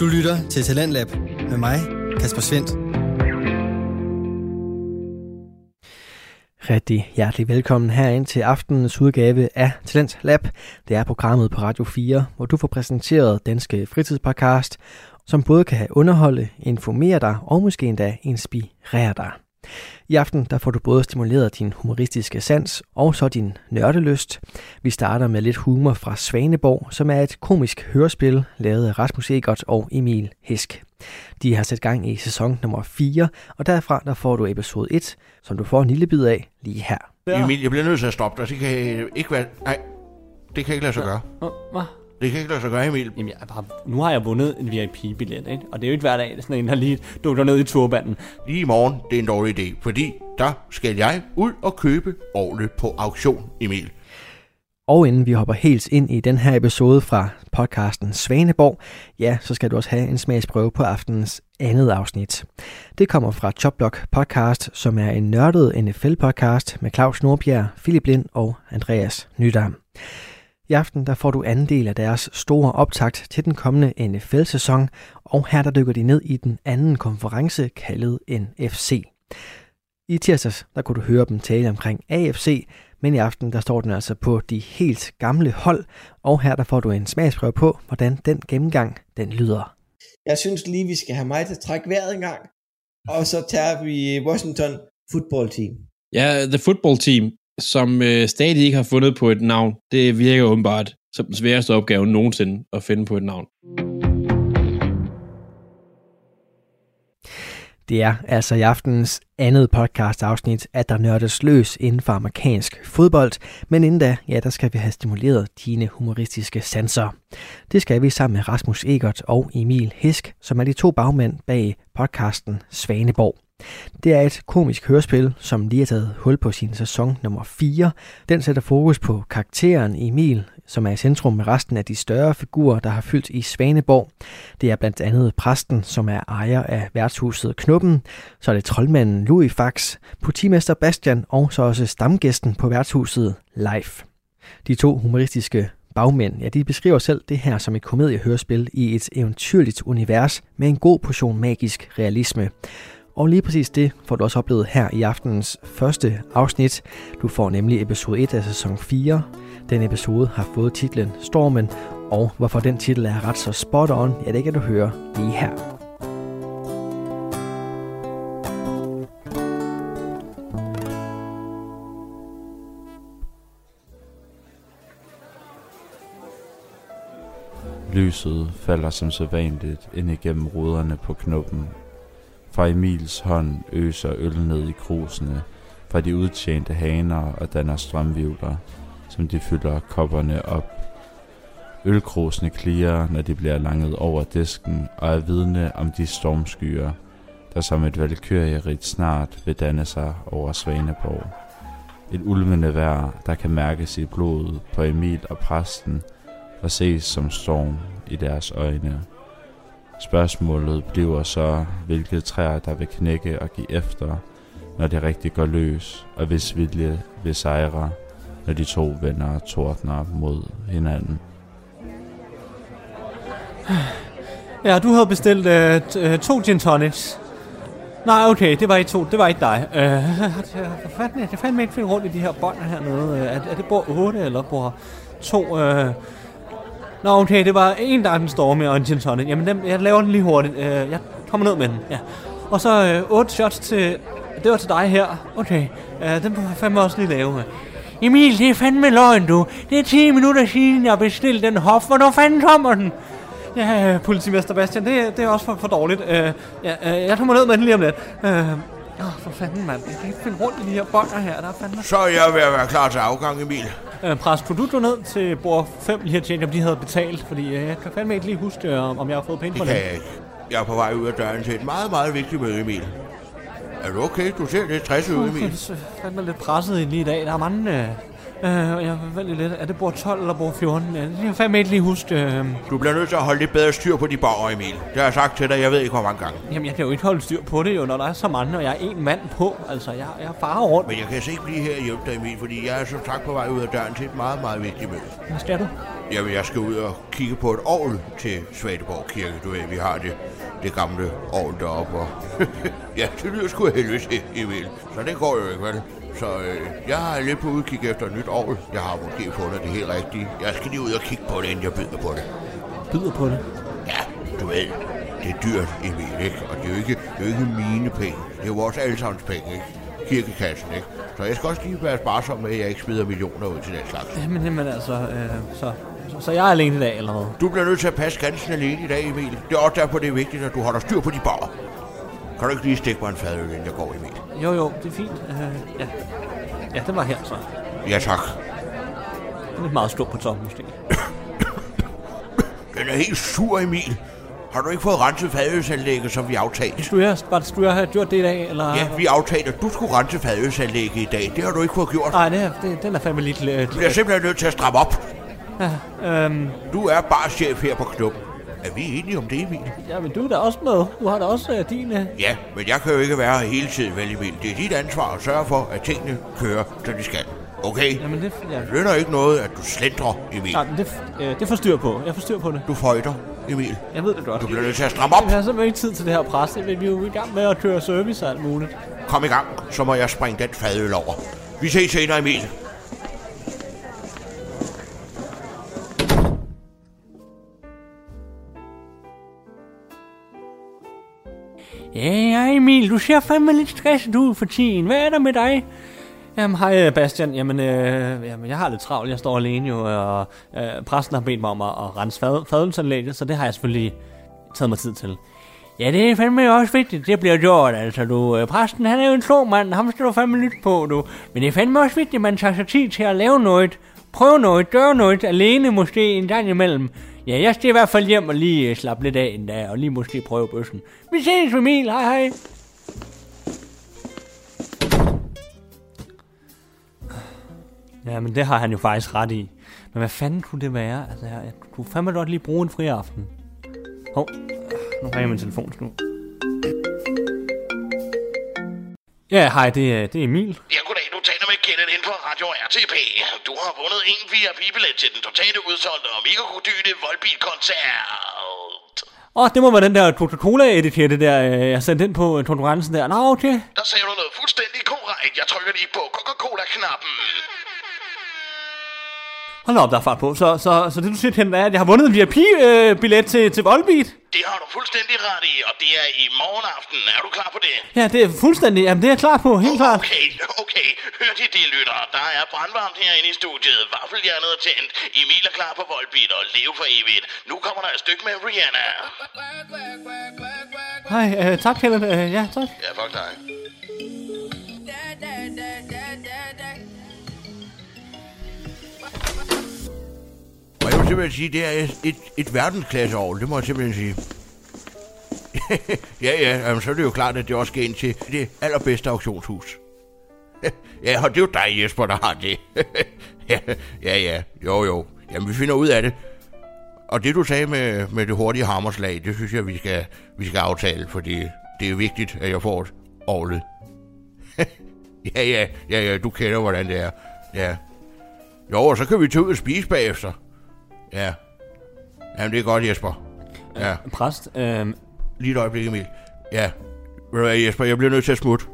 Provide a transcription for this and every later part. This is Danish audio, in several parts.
Du lytter til Talentlab med mig, Kasper Svendt. Rigtig hjertelig velkommen herind til aftenens udgave af Talent Lab. Det er programmet på Radio 4, hvor du får præsenteret Danske Fritidspodcast, som både kan underholde, informere dig og måske endda inspirere dig. I aften der får du både stimuleret din humoristiske sans og så din nørdelyst. Vi starter med lidt humor fra Svaneborg, som er et komisk hørespil lavet af Rasmus Egert og Emil Hisk. De har sat gang i sæson nummer 4, og derfra der får du episode 1, som du får en lille bid af lige her. Emil, jeg bliver nødt til at stoppe dig. Det kan ikke være... Nej, det kan ikke lade sig gøre. Hvad? Det kan ikke lade sig gøre, Emil. Jamen, jeg bare, nu har jeg vundet en VIP-billet, ikke? Og det er jo ikke hver dag, sådan en, der lige dukker ned i turbanden. Lige i morgen, det er en dårlig idé, fordi der skal jeg ud og købe ordentligt på auktion, Emil. Og inden vi hopper helt ind i den her episode fra podcasten Svaneborg, ja, så skal du også have en smagsprøve på aftenens andet afsnit. Det kommer fra Chopblock Podcast, som er en nørdet NFL-podcast med Claus Nordbjerg, Philip Lind og Andreas Nydam. I aften der får du anden del af deres store optakt til den kommende NFL-sæson, og her der dykker de ned i den anden konference kaldet NFC. I tirsdags der kunne du høre dem tale omkring AFC, men i aften der står den altså på de helt gamle hold, og her der får du en smagsprøve på, hvordan den gennemgang den lyder. Jeg synes lige, vi skal have mig til at trække vejret en gang, og så tager vi Washington Football Team. Ja, The Football Team som øh, stadig ikke har fundet på et navn. Det virker åbenbart som den sværeste opgave nogensinde at finde på et navn. Det er altså i aftenens andet podcast afsnit, at der nørdes løs inden for amerikansk fodbold, men inden da, ja, der skal vi have stimuleret dine humoristiske sanser. Det skal vi sammen med Rasmus Egert og Emil Hisk, som er de to bagmænd bag podcasten Svaneborg. Det er et komisk hørespil, som lige har taget hul på sin sæson nummer 4. Den sætter fokus på karakteren Emil, som er i centrum med resten af de større figurer, der har fyldt i Svaneborg. Det er blandt andet præsten, som er ejer af værtshuset Knuppen, så er det troldmanden Louis Fax, politimester Bastian og så også stamgæsten på værtshuset Leif. De to humoristiske bagmænd, ja, de beskriver selv det her som et komediehørespil i et eventyrligt univers med en god portion magisk realisme. Og lige præcis det får du også oplevet her i aftenens første afsnit. Du får nemlig episode 1 af sæson 4. Den episode har fået titlen Stormen, og hvorfor den titel er ret så spot on, ja det kan du høre lige her. Lyset falder som så vanligt ind igennem ruderne på knoppen fra Emils hånd øser øl ned i krusene fra de udtjente haner og danner strømvivler, som de fylder kopperne op. Ølkrusene klirer, når de bliver langet over disken og er vidne om de stormskyer, der som et valkyrierigt snart vil danne sig over Svaneborg. Et ulmende vejr, der kan mærkes i blodet på Emil og præsten, og ses som storm i deres øjne. Spørgsmålet bliver så, hvilke træer der vil knække og give efter, når det rigtig går løs, og hvis vilje vil sejre, når de to venner tordner mod hinanden. Ja, du havde bestilt uh, to gin tonics. Nej, okay, det var ikke to, det var ikke dig. Øh, jeg fanden, jeg fandme ikke finde rundt i de her bånd hernede. Øh, er, er det bord 8 eller bord 2? Øh, Nå, okay, det var en, der er den storme og en gin tonic. Jamen, dem, jeg laver den lige hurtigt. Øh, jeg kommer ned med den, ja. Og så øh, otte shots til... Det var til dig her. Okay, øh, den må jeg fandme også lige lave. Øh. Emil, det er fandme løgn, du. Det er 10 minutter siden, jeg bestilte den hof. Hvornår fanden kommer den? Ja, øh, politimester Bastian, det, det er også for, for dårligt. Øh, ja, øh, jeg kommer ned med den lige om lidt. Øh, Åh, oh, for fanden, mand. Jeg kan ikke finde rundt i de her bånder her. Der er fandme... Så er jeg ved at være klar til afgang, Emil. Øh, pres, kunne du ned til bord 5 lige at tjekke, om de havde betalt? Fordi øh, jeg kan fandme ikke lige huske, øh, om jeg har fået penge for det. Det kan jeg ikke. Jeg er på vej ud af døren til et meget, meget vigtigt møde, Emil. Er du okay? Du ser lidt stress ud, Emil. Jeg er fandme lidt presset lige i dag. Der er mange... Øh, Øh, jeg er lidt. Er det bord 12 eller bord 14? Jeg har fandme ikke lige huske. Øh... Du bliver nødt til at holde lidt bedre styr på de borger, Emil. Det har jeg sagt til dig, jeg ved ikke hvor mange gange. Jamen, jeg kan jo ikke holde styr på det jo, når der er så mange, og jeg er en mand på. Altså, jeg, jeg farer rundt. Men jeg kan altså ikke blive her og hjælpe dig, Emil, fordi jeg er som sagt på vej ud af døren til et meget, meget vigtigt møde. Hvad skal du? Jamen, jeg skal ud og kigge på et ovl til Svaneborg Kirke. Du ved, vi har det, det gamle ovl deroppe. Og ja, det lyder sgu helvede Emil. Så det går jo ikke, vel? Så øh, jeg har lidt på udkig efter et nyt ovl. Jeg har måske fundet det helt rigtige. Jeg skal lige ud og kigge på det, inden jeg byder på det. Byder på det. Ja, du ved, det er dyrt, Emil, ikke? Og det er jo ikke, det er jo ikke mine penge. Det er jo vores allesammens penge, ikke? Kirkekassen, ikke? Så jeg skal også lige være sparsom med, at jeg ikke smider millioner ud til den slags. Jamen, jamen altså, øh, så, så, jeg er alene i dag, eller hvad? Du bliver nødt til at passe ganske alene i dag, Emil. Det er også derfor, det er vigtigt, at du holder styr på de baller. Kan du ikke lige stikke mig en fadøl, inden jeg går, Emil? Jo, jo, det er fint. Øh, ja. ja, det var her så. Ja, tak. Det er meget stor på toppen, måske. Den er helt sur, Emil. Har du ikke fået renset fadølsanlægget, som vi aftalte? Skulle jeg, bare, skulle jeg have gjort det i dag, eller? Ja, vi aftalte, at du skulle rense fadølsanlægget i dag. Det har du ikke fået gjort. Nej, det er, det, den er fandme lidt... lidt Du bliver simpelthen nødt til at stramme op. øhm, Du er bare chef her på knuppen. Er vi enige om det, Emil? ja, men du er da også med. Du har da også øh, din... Øh, Ja, men jeg kan jo ikke være her hele tiden, vel Emil. Det er dit ansvar at sørge for, at tingene kører, som de skal. Okay? jamen, det, ja, Det lønner ikke noget, at du slendrer, Emil. nej, men det, øh, det får styr på. Jeg får styr på det. Du føjter, Emil. Jeg ved det godt. Du bliver nødt til at stramme op. Vi har simpelthen ikke tid til det her pres. Vi er jo i gang med at køre service og alt muligt. Kom i gang, så må jeg springe den fadøl over. Vi ses senere, Emil. Ja, ja, Emil, du ser fandme lidt stresset ud for tiden. Hvad er der med dig? Jamen, hej øh, Bastian. Jamen, øh, jamen, jeg har lidt travlt. Jeg står alene jo, og øh, præsten har bedt mig om at, at rense fad, fadelsanlægget, så det har jeg selvfølgelig taget mig tid til. Ja, det er fandme også vigtigt, det bliver gjort, altså du. Øh, præsten, han er jo en klog mand, ham skal du fandme lytte på, du. Men det er fandme også vigtigt, at man tager sig tid til at lave noget, prøve noget, gøre noget, alene måske en gang imellem. Ja, jeg skal i hvert fald hjem og lige øh, slappe lidt af en dag, og lige måske prøve bøssen. Vi ses, Emil. Hej, hej. Ja, men det har han jo faktisk ret i. Men hvad fanden kunne det være? Altså, jeg, jeg kunne fandme godt lige bruge en fri aften. Hov, nu har jeg min telefon nu. Ja, hej, det, er- det er Emil. Ja, goddag. Du taler Kenneth inden for Radio RTP. Du har vundet en VIP-billet til den totale udsolgte og megakodyne Volbeat-koncert. Åh, det må være den der Coca-Cola-etikette der, øh, jeg sendte ind på øh, konkurrencen der. Nå, okay. Der sagde du noget fuldstændig korrekt. Jeg trykker lige på Coca-Cola-knappen. Hold da op, der er fart på. Så, så, så det du siger til er, at jeg har vundet en VIP-billet til, til Volbeat. Det har du fuldstændig ret i, og det er i morgen aften. Er du klar på det? Ja, det er fuldstændig, jamen det er jeg klar på, helt klart. Okay, okay. Hør de det, lytter. Der er brandvarmt herinde i studiet. Vaffeljernet er tændt. Emil er klar på Volbeat og leve for evigt. Nu kommer der et stykke med Rihanna. Hej, øh, tak Kenneth. Øh, ja, tak. Ja, fuck dig. Simpelthen sige, det er et, et, verdensklasse verdensklasseovl, det må jeg simpelthen sige. ja, ja, jamen, så er det jo klart, at det også skal ind til det allerbedste auktionshus. ja, og det er jo dig, Jesper, der har det. ja, ja, ja, jo, jo. Jamen, vi finder ud af det. Og det, du sagde med, med det hurtige hammerslag, det synes jeg, vi skal, vi skal aftale, fordi det er vigtigt, at jeg får et ovlet. ja, ja, ja, ja, du kender, hvordan det er. Ja. Jo, og så kan vi tage ud og spise bagefter. Ja. Jamen, det er godt, Jesper. Ja, Præst, øh, lige et øjeblik, Emil. Ja. Ved du hvad, Jesper, jeg bliver nødt til at smutte.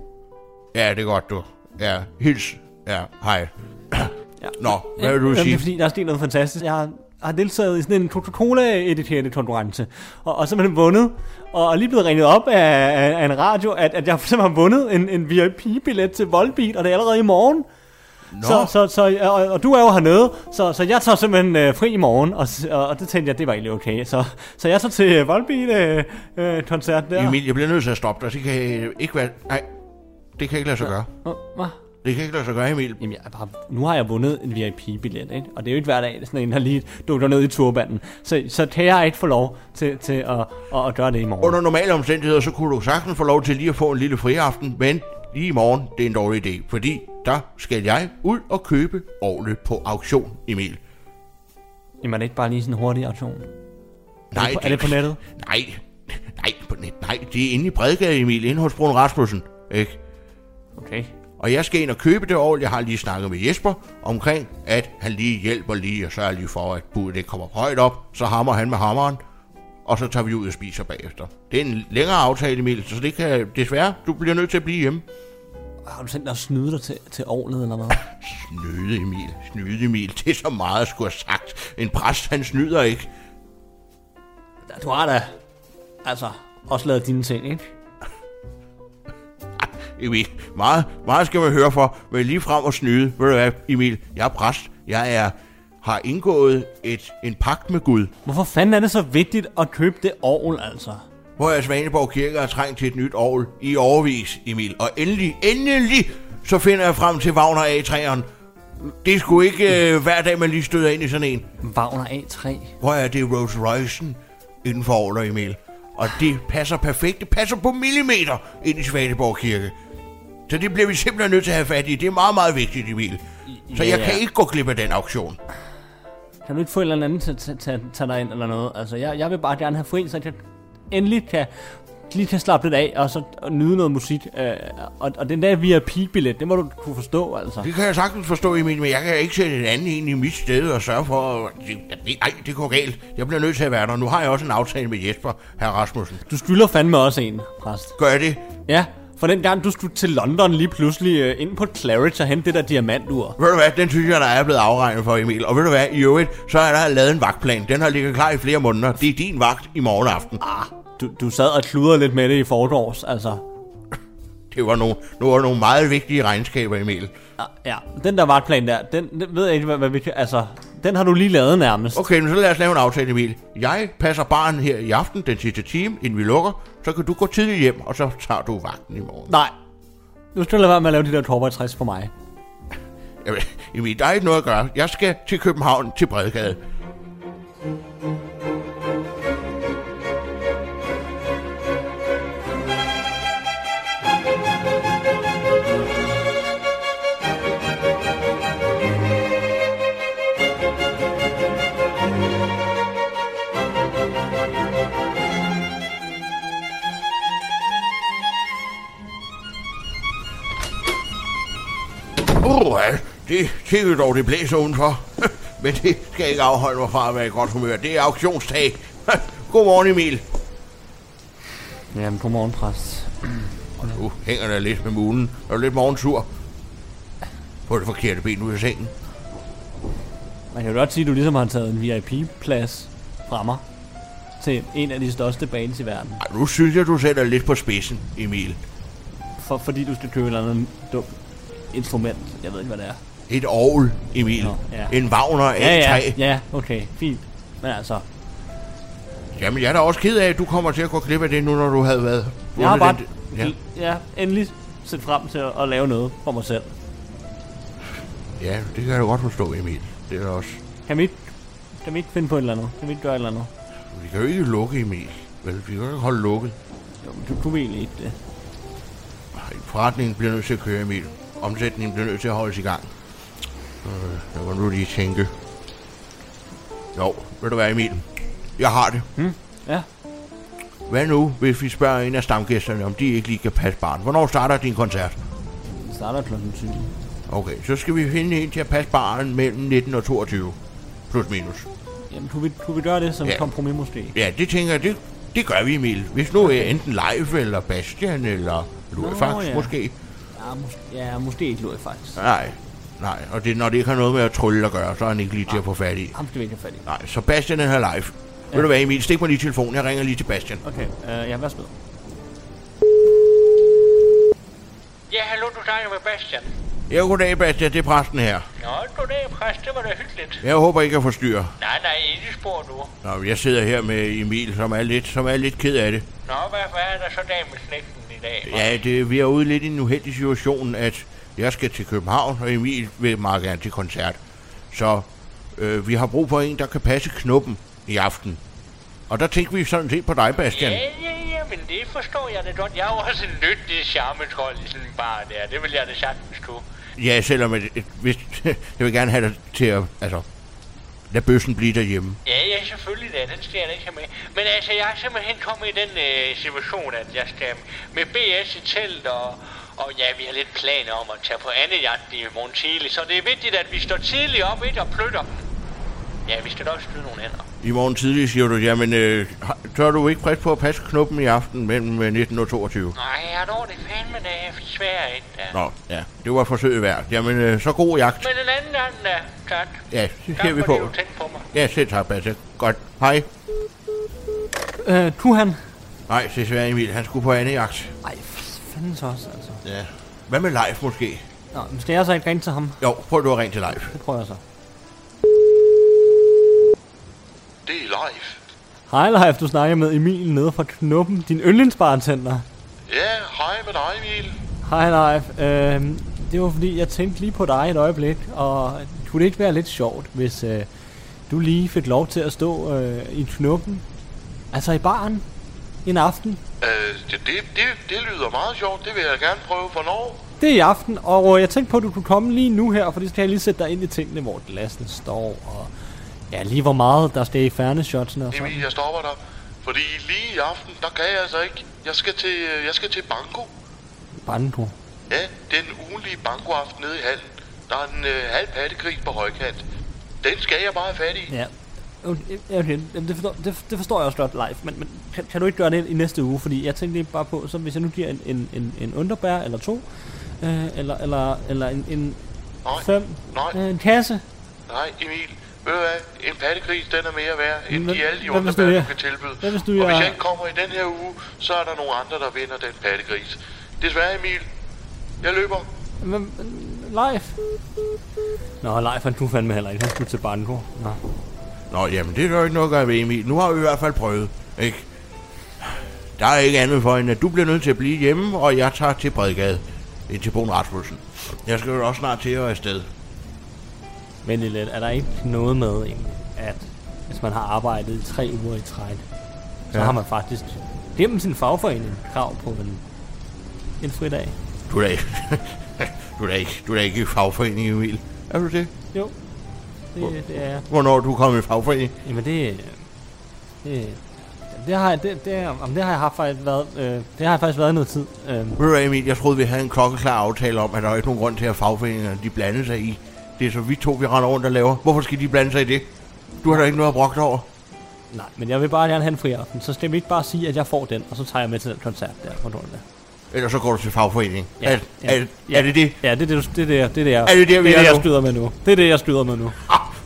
Ja, det er godt, du. Ja, hils. Ja, hej. Ja. Nå, hvad vil du Jamen, Det sige? er fordi, der er sket noget fantastisk. Jeg har, har deltaget i sådan en Coca-Cola-editerende konkurrence, og, og simpelthen vundet, og er lige blevet ringet op af, af, af en radio, at, at jeg simpelthen har vundet en, en VIP-billet til Volbeat, og det er allerede i morgen. Nå, Så, så, så, og, og du er jo hernede, så, så jeg tager simpelthen øh, fri i morgen, og, og, og det tænkte jeg, det var egentlig okay. Så, så jeg tager til øh, Volbeat-koncert øh, der. Emil, jeg bliver nødt til at stoppe dig. Det kan ikke være... Nej, det kan ikke lade sig gøre. Hvad? Det kan ikke lade sig gøre, Emil. Jamen, jeg er bare, nu har jeg vundet en VIP-billet, ikke? Og det er jo ikke hver dag, det sådan en, der lige dukker ned i turbanden. Så, så kan jeg ikke få lov til, til at, at, at gøre det i morgen. Under normale omstændigheder, så kunne du sagtens få lov til lige at få en lille friaften, men lige i morgen, det er en dårlig idé, fordi der skal jeg ud og købe ovlet på auktion, Emil. Jamen, er det ikke bare lige sådan en hurtig aktion? Nej, er, det på, er det på nettet? Nej, nej, på net, nej, det er inde i Bredgade, Emil, inde hos Brun Rasmussen, ikke? Okay. Og jeg skal ind og købe det ovl. Jeg har lige snakket med Jesper omkring, at han lige hjælper lige og sørger lige for, at budet det kommer højt op. Så hammer han med hammeren, og så tager vi ud og spiser bagefter. Det er en længere aftale, Emil, så det kan desværre, du bliver nødt til at blive hjemme. Har du tænkt dig at snyde dig til, til ovlet eller hvad? Snyde Emil, snyde Emil, det er så meget at skulle have sagt. En præst, han snyder ikke. Du har da altså også lavet dine ting, ikke? Emil, meget, meget skal man høre for, men lige frem og snyde. Ved du hvad, Emil, jeg er præst. Jeg er, har indgået et, en pagt med Gud, Hvorfor fanden er det så vigtigt at købe det ovl, altså? hvor jeg Svaneborg Kirke har trængt til et nyt ovl i overvis, Emil. Og endelig, endelig, så finder jeg frem til Wagner A3'eren. Det er sgu ikke øh, hver dag, man lige støder ind i sådan en. Wagner A3. Hvor er det Rolls Royce'en inden for ovler, Emil? Og det passer perfekt. Det passer på millimeter ind i Svaneborg Kirke. Så det bliver vi simpelthen nødt til at have fat i. Det er meget, meget vigtigt, Emil. Så jeg Ja. kan ikke gå glip af den auktion. Kan du ikke få en eller anden til at tage- dig ind eller noget? Altså, jeg, jeg vil bare gerne have fri, så jeg endelig kan lige kan slappe lidt af, og så og nyde noget musik. Øh, og, og den der VIP-billet, det må du kunne forstå, altså. Det kan jeg sagtens forstå, Emil, men jeg kan ikke sætte et andet ind i mit sted og sørge for... at- Det, det, ej, det går galt. Jeg bliver nødt til at være der. Nu har jeg også en aftale med Jesper, herr Rasmussen. Du skylder fandme også en, præst. Gør jeg det? Ja, for den gang du skulle til London lige pludselig øh, ind på Claridge og hente det der diamantur. Ved du hvad, den synes jeg, der er blevet afregnet for, Emil. Og ved du hvad, i øvrigt, så er der lavet en vagtplan. Den har ligget klar i flere måneder. Det er din vagt i morgen aften. Ah, du, du sad og kludrede lidt med det i forgårs, altså. Det var nogle, det var nogle meget vigtige regnskaber, Emil. Ja, ja. den der vagtplan der, den, den ved jeg ikke, hvad, hvad vi kan... Altså, den har du lige lavet nærmest. Okay, men så lad os lave en aftale, Emil. Jeg passer barn her i aften, den sidste time, inden vi lukker. Så kan du gå tidligt hjem, og så tager du vagten i morgen. Nej. Nu skal du lade være med at lave de der 60 på mig. Jamen, Emil, der er ikke noget at gøre. Jeg skal til København, til Bredgade. Uh, tænker dog, det blæser udenfor. Men det skal ikke afholde mig fra at være i godt humør. Det er auktionsdag. Godmorgen, Emil. Jamen, godmorgen, præst. Og nu hænger der lidt med mulen. Er du lidt morgensur? På det forkerte ben ud af sengen. Man kan jo godt sige, at du ligesom har taget en VIP-plads fra mig til en af de største bands i verden. Ej, nu synes jeg, du sætter lidt på spidsen, Emil. For, fordi du skal købe et eller andet dumt instrument. Jeg ved ikke, hvad det er. Et ovl, Emil. Nå, ja. En Wagner A3. Ja, ja, ja, okay, fint. Men altså, Jamen, jeg er da også ked af, at du kommer til at gå glip af det nu, når du havde været... jeg har bare Ja. ja. ja, endelig set frem til at, at lave noget for mig selv. ja, det kan jeg godt forstå, Emil. Det er også... Kan vi ikke, kan vi ikke finde på et eller andet? Kan vi ikke gøre et eller andet? Vi kan jo ikke lukke, Emil. Vel, vi kan jo ikke holde lukket. Jo, men du kunne egentlig ikke det. Forretningen bliver nødt til at køre, Emil. Omsætningen bliver nødt til at holdes i gang. Øh, jeg må nu lige tænke. Jo, ved du hvad, Emil? Jeg har det. Hmm? Ja. Hvad nu, hvis vi spørger en af stamgæsterne, om de ikke lige kan passe barn? Hvornår starter din koncert? Den starter klokken 20. Okay, så skal vi finde en til at passe barn mellem 19 og 22. Plus minus. Jamen, kunne vi, kunne vi gøre det som Ja. kompromis måske? Ja, det tænker jeg, det, det gør vi, Emil. Hvis nu er enten live, eller Bastian, eller Lurifax ja. måske. Ja, mås- ja måske ikke faktisk. Nej, nej. Og det, når det ikke har noget med at trylle at gøre, så er han ikke lige til at få fat i. Ham skal vi ikke have fat i. Nej, så Bastian er her live. Ja. Ved du hvad, Emil? Stik mig lige telefonen. Jeg ringer lige til Bastian. Okay, øh, ja, værsgo. Ja, hallo, du snakker med Bastian. Ja, goddag, Bastian. Det er præsten her. Nå, goddag, præst. Det var da hyggeligt. Jeg håber ikke at forstyrre. Nej, nej, ikke spor nu. Nå, jeg sidder her med Emil, som er lidt, som er lidt ked af det. Nå, hvad, hvad er der så dag med slægten i dag? Ja, det, vi er ude lidt i en uheldig situation, at jeg skal til København, og Emil vil meget gerne til koncert. Så øh, vi har brug for en, der kan passe knuppen i aften. Og der tænker vi sådan set på dig, Bastian. Ja, ja, ja, men det forstår jeg da godt. Jeg er jo også en nyttig charmetrold i sådan en bar der. Det vil jeg da sagtens kunne. Ja, selvom at, at, hvis, jeg vil gerne have dig til at, altså, lad bøssen blive derhjemme. Ja, ja, selvfølgelig da. Den skal jeg da ikke have med. Men altså, jeg er simpelthen kommet i den øh, situation, at jeg skal med BS i telt og, Og ja, vi har lidt planer om at tage på andejagt i morgen tidlig, så det er vigtigt, at vi står tidligt op, ikke, og flytter dem. Ja, vi skal da også skyde nogle hænder. I morgen tidlig siger du, jamen, øh, tør du ikke frisk på at passe knuppen i aften mellem øh, 19 og 22? Nej, jeg når det fandme, det er svært, ikke? Ja. Nå, ja, det var forsøget værd. Jamen, øh, så god jagt. Men en anden gang, da. Tak. Ja, det ser tak, vi fordi på. du tænkte på mig. Ja, selv tak, Basse. Godt. Hej. Øh, du han? Nej, desværre Emil, han skulle på anden jagt. Ej, fanden så også, altså. Ja. Hvad med live måske? Nå, men skal jeg så ikke ringe til ham? Jo, prøv du at ringe til live. Det prøver jeg så. Det er live. Hej Leif, du snakker med Emil nede fra Knuppen, din yndlingsbartender. Ja, hej med dig, Emil. Hej Leif, øh, det var fordi, jeg tænkte lige på dig et øjeblik, og kunne det ikke være lidt sjovt, hvis øh, du lige fik lov til at stå øh, i Knuppen, altså i baren, en aften. Øh, det, det, det, det lyder meget sjovt. Det vil jeg gerne prøve. Hvornår? Det er i aften, og øh, jeg tænkte på, at du kunne komme lige nu her, for det skal jeg lige sætte dig ind i tingene, hvor glassen står, og ja, lige hvor meget der skal i færneshotsene og sådan. Emil, jeg stopper dig. Fordi lige i aften, der kan jeg altså ikke. Jeg skal til, øh, jeg skal til banko. Banko. Ja, det er den ugenlige bankoaften nede i hallen. Der er en øh, halv pattegris på højkant. Den skal jeg bare have fat i. Ja. Okay, det, forstår, det, det forstår jeg også godt live, men, men kan, kan du ikke gøre det i næste uge? Fordi jeg tænkte lige bare på, så hvis jeg nu giver en, en, en, en underbær eller to, øh, eller, eller, eller en, en Nej, fem, nej. øh, en kasse, Nej, Emil. Ved du hvad? En pattegris, den er mere værd, end Hvad- de alle de underbær, du- kan tilbyde. hvad hvis du Og hvis jeg ikke kommer i den her uge, så er der nogle andre, der vinder den pattegris. Desværre, Emil. Jeg løber. Men, live. Nå, live han kunne fandme heller ikke. Han skulle til banko. Nå. Nå, jamen, det er jo ikke noget at gøre ved, Emil. Nu har vi i hvert fald prøvet, ikke? Der er ikke andet for, end at du bliver nødt til at blive hjemme, og jeg tager til Bredgade ind til Bogen Rasmussen. Jeg skal jo også snart til at være afsted. Men er lidt, er der ikke noget med, egentlig, at hvis man har arbejdet i tre uger i træk, så Ja. har man faktisk gennem sin fagforening krav på en, en fridag. Du er da ikke, du er da ikke, du er da ikke i fagforening, Emil. Er du det? Jo, det, det er jeg. Hvornår du kommet i fagforening? Jamen det... Det, det har jeg, det, det, jamen, det har jeg haft faktisk været, øh, det har jeg faktisk været noget tid. Øh, Ved du Emil, jeg troede, vi havde en klokkeklar aftale om, at der er ikke nogen grund til, at fagforeningerne de blander sig i. Det er så vi to, vi render rundt og laver. Hvorfor skal de blande sig i det? Du har da ikke noget at brokke over. nej, men jeg vil bare gerne have en fri aften, så skal vi ikke bare sige, at jeg får den, og så tager jeg med til den koncert der på torsdag. Ellers så går du til fagforening. Ja, er, ja, er, ja. er det det? Ja, det er det, det, er det, det, er det, jeg, Er det vi det, er det, jeg skyder med nu. Det er det, jeg skyder med nu.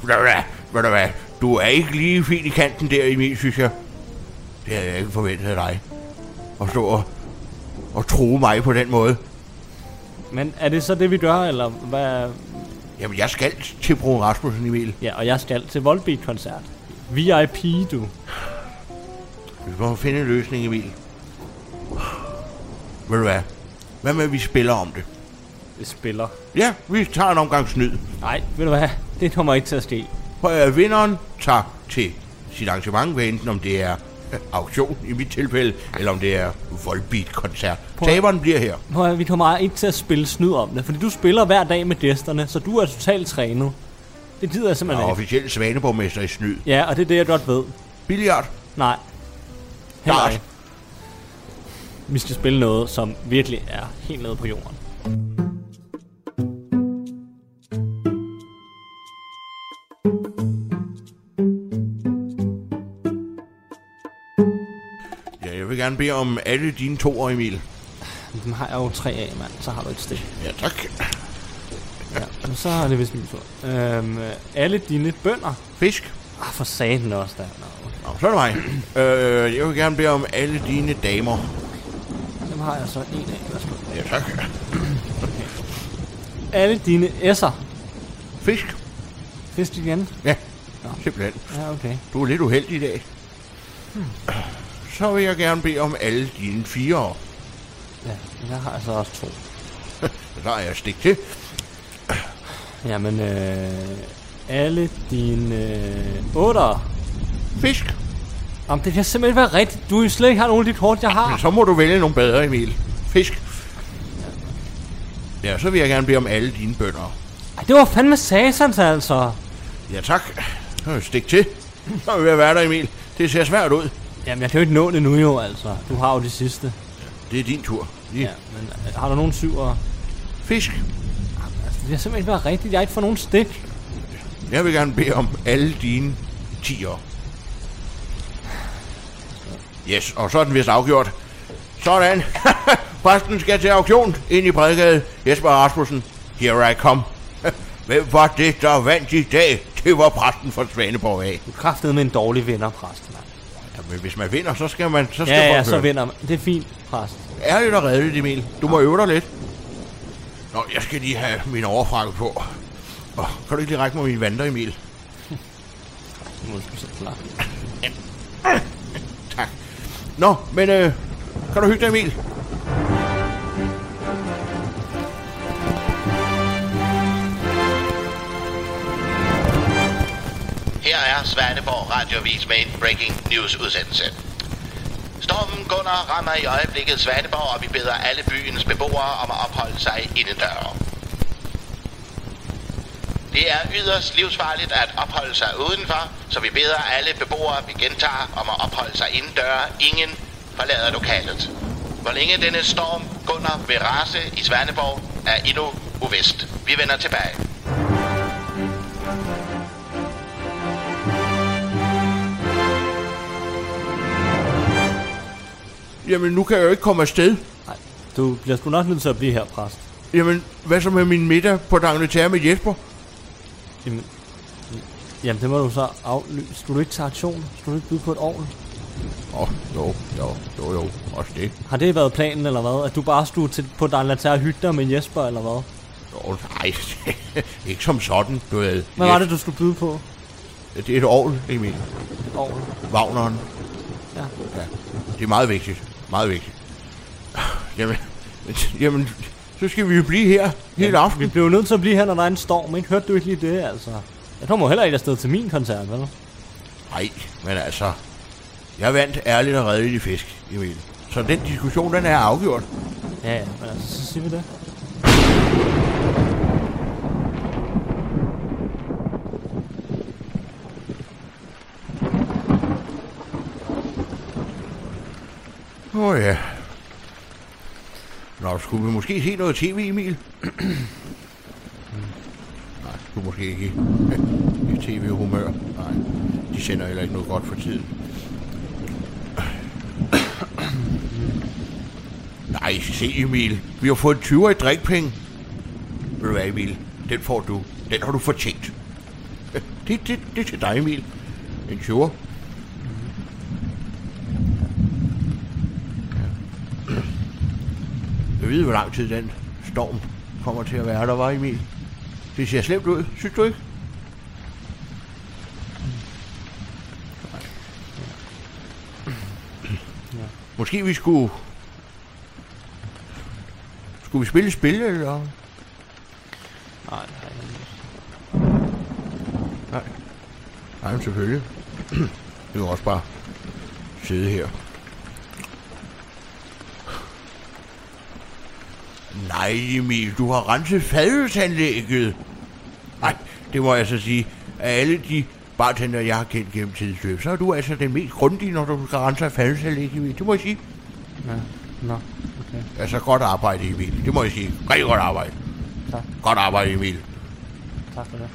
Ved du hvad, ved du hvad, du er ikke lige fint i kanten der, Emil, synes jeg. Det havde jeg ikke forventet af dig. At stå og, og tro mig på den måde. Men er det så det, vi gør, eller hvad? Jamen, jeg skal til Bro Rasmussen, Emil. Ja, og jeg skal til Volbeat-koncert. VIP, du. Vi må finde en løsning, Emil. Ved du hvad? Hvad med, at vi spiller om det? Det spiller. Ja, vi tager en omgang snyd. Nej, ved du hvad? Det kommer ikke til at ske. At vinderen tager til sit arrangement, hvad enten om det er øh, auktion i mit tilfælde, eller om det er Volbeat-koncert. Taberen bliver her. Prøv vi kommer ikke til at spille snyd om det, fordi du spiller hver dag med gæsterne, så du er totalt trænet. Det gider jeg Jeg simpelthen er ikke. officielt svaneborgmester i snyd. Ja, og det er det, jeg godt ved. Billiard. Nej. Heller ikke. Vi skal spille noget, som virkelig er helt nede på jorden. Gerne bede om alle dine to Emil. Dem har jeg jo tre af, mand. Så har du et stik. Ja, tak. Ja, så er det vist min tur. Øhm, alle dine bønder. Fisk. Ah, for satan også der. Nå, okay. Nå, så er det mig. øh, jeg vil gerne bede om alle dine damer. Dem har jeg så en af. Værsgo. Ja, tak. Alle dine S'er. Fisk. Fisk igen. Ja, Nå. simpelthen. Ja, okay. Du er lidt uheldig i dag. Så vil jeg gerne bede om alle dine fire. Ja, der har jeg så også to. Så er jeg stik til. Jamen, øh, alle dine øh, otter. Fisk. Jamen, det kan simpelthen være rigtigt. Du slet ikke har nogen af de kort, jeg har. Men så må du vælge nogle bedre, Emil. Fisk. Ja, så vil jeg gerne bede om alle dine bønder. Ej, det var fandme satans, altså. Ja, tak. Så er jeg stik til. Så vil jeg være der, Emil. Det ser svært ud. Jamen, jeg kan jo ikke nå det nu jo, altså. Du har jo det sidste. Det er din tur. Ja, men øh, har du nogen syver? Fisk. Altså, det har simpelthen ikke rigtigt. Jeg har ikke fået nogen stik. Jeg vil gerne bede om alle dine tiger. Yes, og så er den vist afgjort. Sådan. Præsten skal til auktion ind i Bredgade. Jesper Rasmussen, here I come. Hvem var det, der vandt i dag? Det var præsten fra Svaneborg af. Du kraftede med en dårlig vinder, præst. Jamen, hvis man vinder, så skal man... Så skal Ja, ja, så vinder man. Det er fint, præst. Ærligt og redeligt, Emil. Du må øve dig lidt. Nå, jeg skal lige have min overfrakke på. Oh, kan du ikke lige række mig mine vanter, Emil? Nu er så klar. Tak. Nå, men øh, kan du hygge dig, Emil? Er Svaneborg Radiovis med en breaking news udsendelse. Stormen Gunnar rammer i øjeblikket Svaneborg, og vi beder alle byens beboere om at opholde sig indendør. Det er yderst livsfarligt at opholde sig udenfor, så vi beder alle beboere, vi gentager, om at opholde sig indendør. Ingen forlader lokalet. Hvor længe denne storm Gunnar vil rase i Svaneborg, er endnu uvist. Vi vender tilbage. Jamen, nu kan jeg jo ikke komme afsted. Nej, du bliver sgu nok nødt til at blive her, præst. Jamen, hvad så med min middag på Dangletær med Jesper? Jamen, jamen, det må du så aflyse. Skulle du ikke tage aktion? Skulle du ikke byde på et ovl? Åh, oh, jo, jo, jo, jo, også det. Har det været planen, eller hvad? At du bare stod til, på Darlatar hygge dig med Jesper, eller hvad? Jo, nej, ikke som sådan, du ved. Hvad var det, du skulle byde på? Det er et ovl, Emil. Et ovl? Wagneren. Ja. ja. Det er meget vigtigt. Meget vigtigt. Jamen, jamen, så skal vi jo blive her hele aften. Vi bliver jo nødt til at blive her, når der er en storm, ikke? Hørte du ikke lige det, altså? Jeg kommer heller ikke afsted til min koncert, vel? Nej, men altså, jeg vandt ærligt og redeligt i fisk, Emil. Så den diskussion, den er afgjort. Ja, ja, men altså, så siger vi det. Åh oh, ja. Nå, skulle vi måske se noget tv, Emil? Nej, du måske ikke i, tv-humør. Nej, de sender heller ikke noget godt for tiden. Nej, se Emil. Vi har fået 20 i drikpenge. Ved du hvad, Emil? Den får du. Den har du fortjent. Det, det, det er til dig, Emil. En 20'er. Ved, hvor lang tid den storm kommer til at være der, var Emil. Det ser slemt ud, synes du ikke? Måske vi skulle... Skulle vi spille spil, eller? Nej, nej, Nej. Nej, selvfølgelig. Vi kan også bare sidde her. Nej, Emil, du har renset fadelsanlægget. Nej, det må jeg så sige. Af alle de bartender, jeg har kendt gennem tidsløb, så er du altså den mest grundige, når du skal rense fadelsanlægget. Det må jeg sige. Ja, nå, okay. Altså, godt arbejde, Emil. Det må jeg sige. Rigtig godt arbejde. Tak. Godt arbejde, Emil. Tak for det.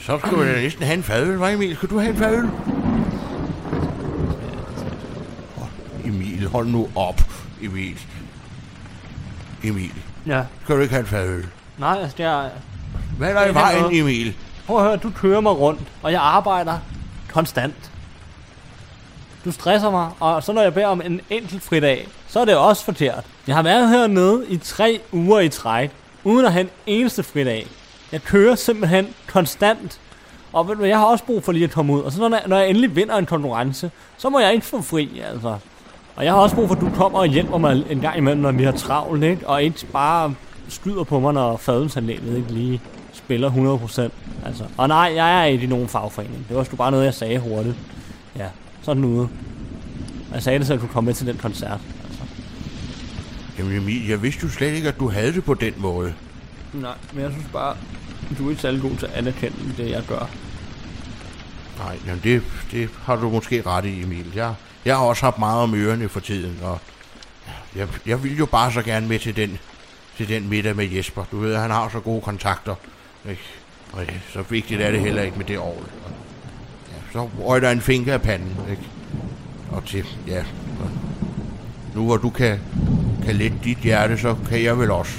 Så skal vi da næsten have en fadøl, hva' Emil? Skal du have en fadøl? Emil, hold nu op, Emil. Emil, Ja. skal du ikke have en fadøl? Nej, altså, jeg... Hvad er der i Det er vejen, noget. Emil? Prøv at høre, du kører mig rundt, og jeg arbejder konstant. Du stresser mig, og så når jeg beder om en enkelt fridag, så er det også forkert. Jeg har været hernede i tre uger i træk, uden at have en eneste fridag. Jeg kører simpelthen konstant. Og ved du, jeg har også brug for lige at komme ud. Og så når jeg, når jeg endelig vinder en konkurrence, så må jeg ikke få fri, altså. Og jeg har også brug for, at du kommer og hjælper mig en gang imellem, når vi har travlt, ikke? Og ikke bare skyder på mig, når fadelsanlægget ikke lige spiller 100%. Altså. Og nej, jeg er ikke i nogen fagforening. Det var sgu bare noget, jeg sagde hurtigt. Ja, sådan ude. Og jeg sagde det, så jeg kunne komme med til den koncert. Altså. Jamen Emil, jeg vidste jo slet ikke, at du havde det på den måde. Nej, men jeg synes bare, du er ikke særlig god til at anerkende det, jeg gør. Nej, jamen det, det har du måske ret i, Emil. Jeg, jeg har også haft meget om ørerne for tiden, og Jeg, jeg ville jo bare så gerne med til den, til den middag med Jesper. Du ved, han har så gode kontakter. Ikke? Og ja, så vigtigt er det heller ikke med det år. Ja, så røg der en finger af panden. Ikke? Og til, ja. og Nu hvor du kan, kan lette dit hjerte, så kan jeg vel også.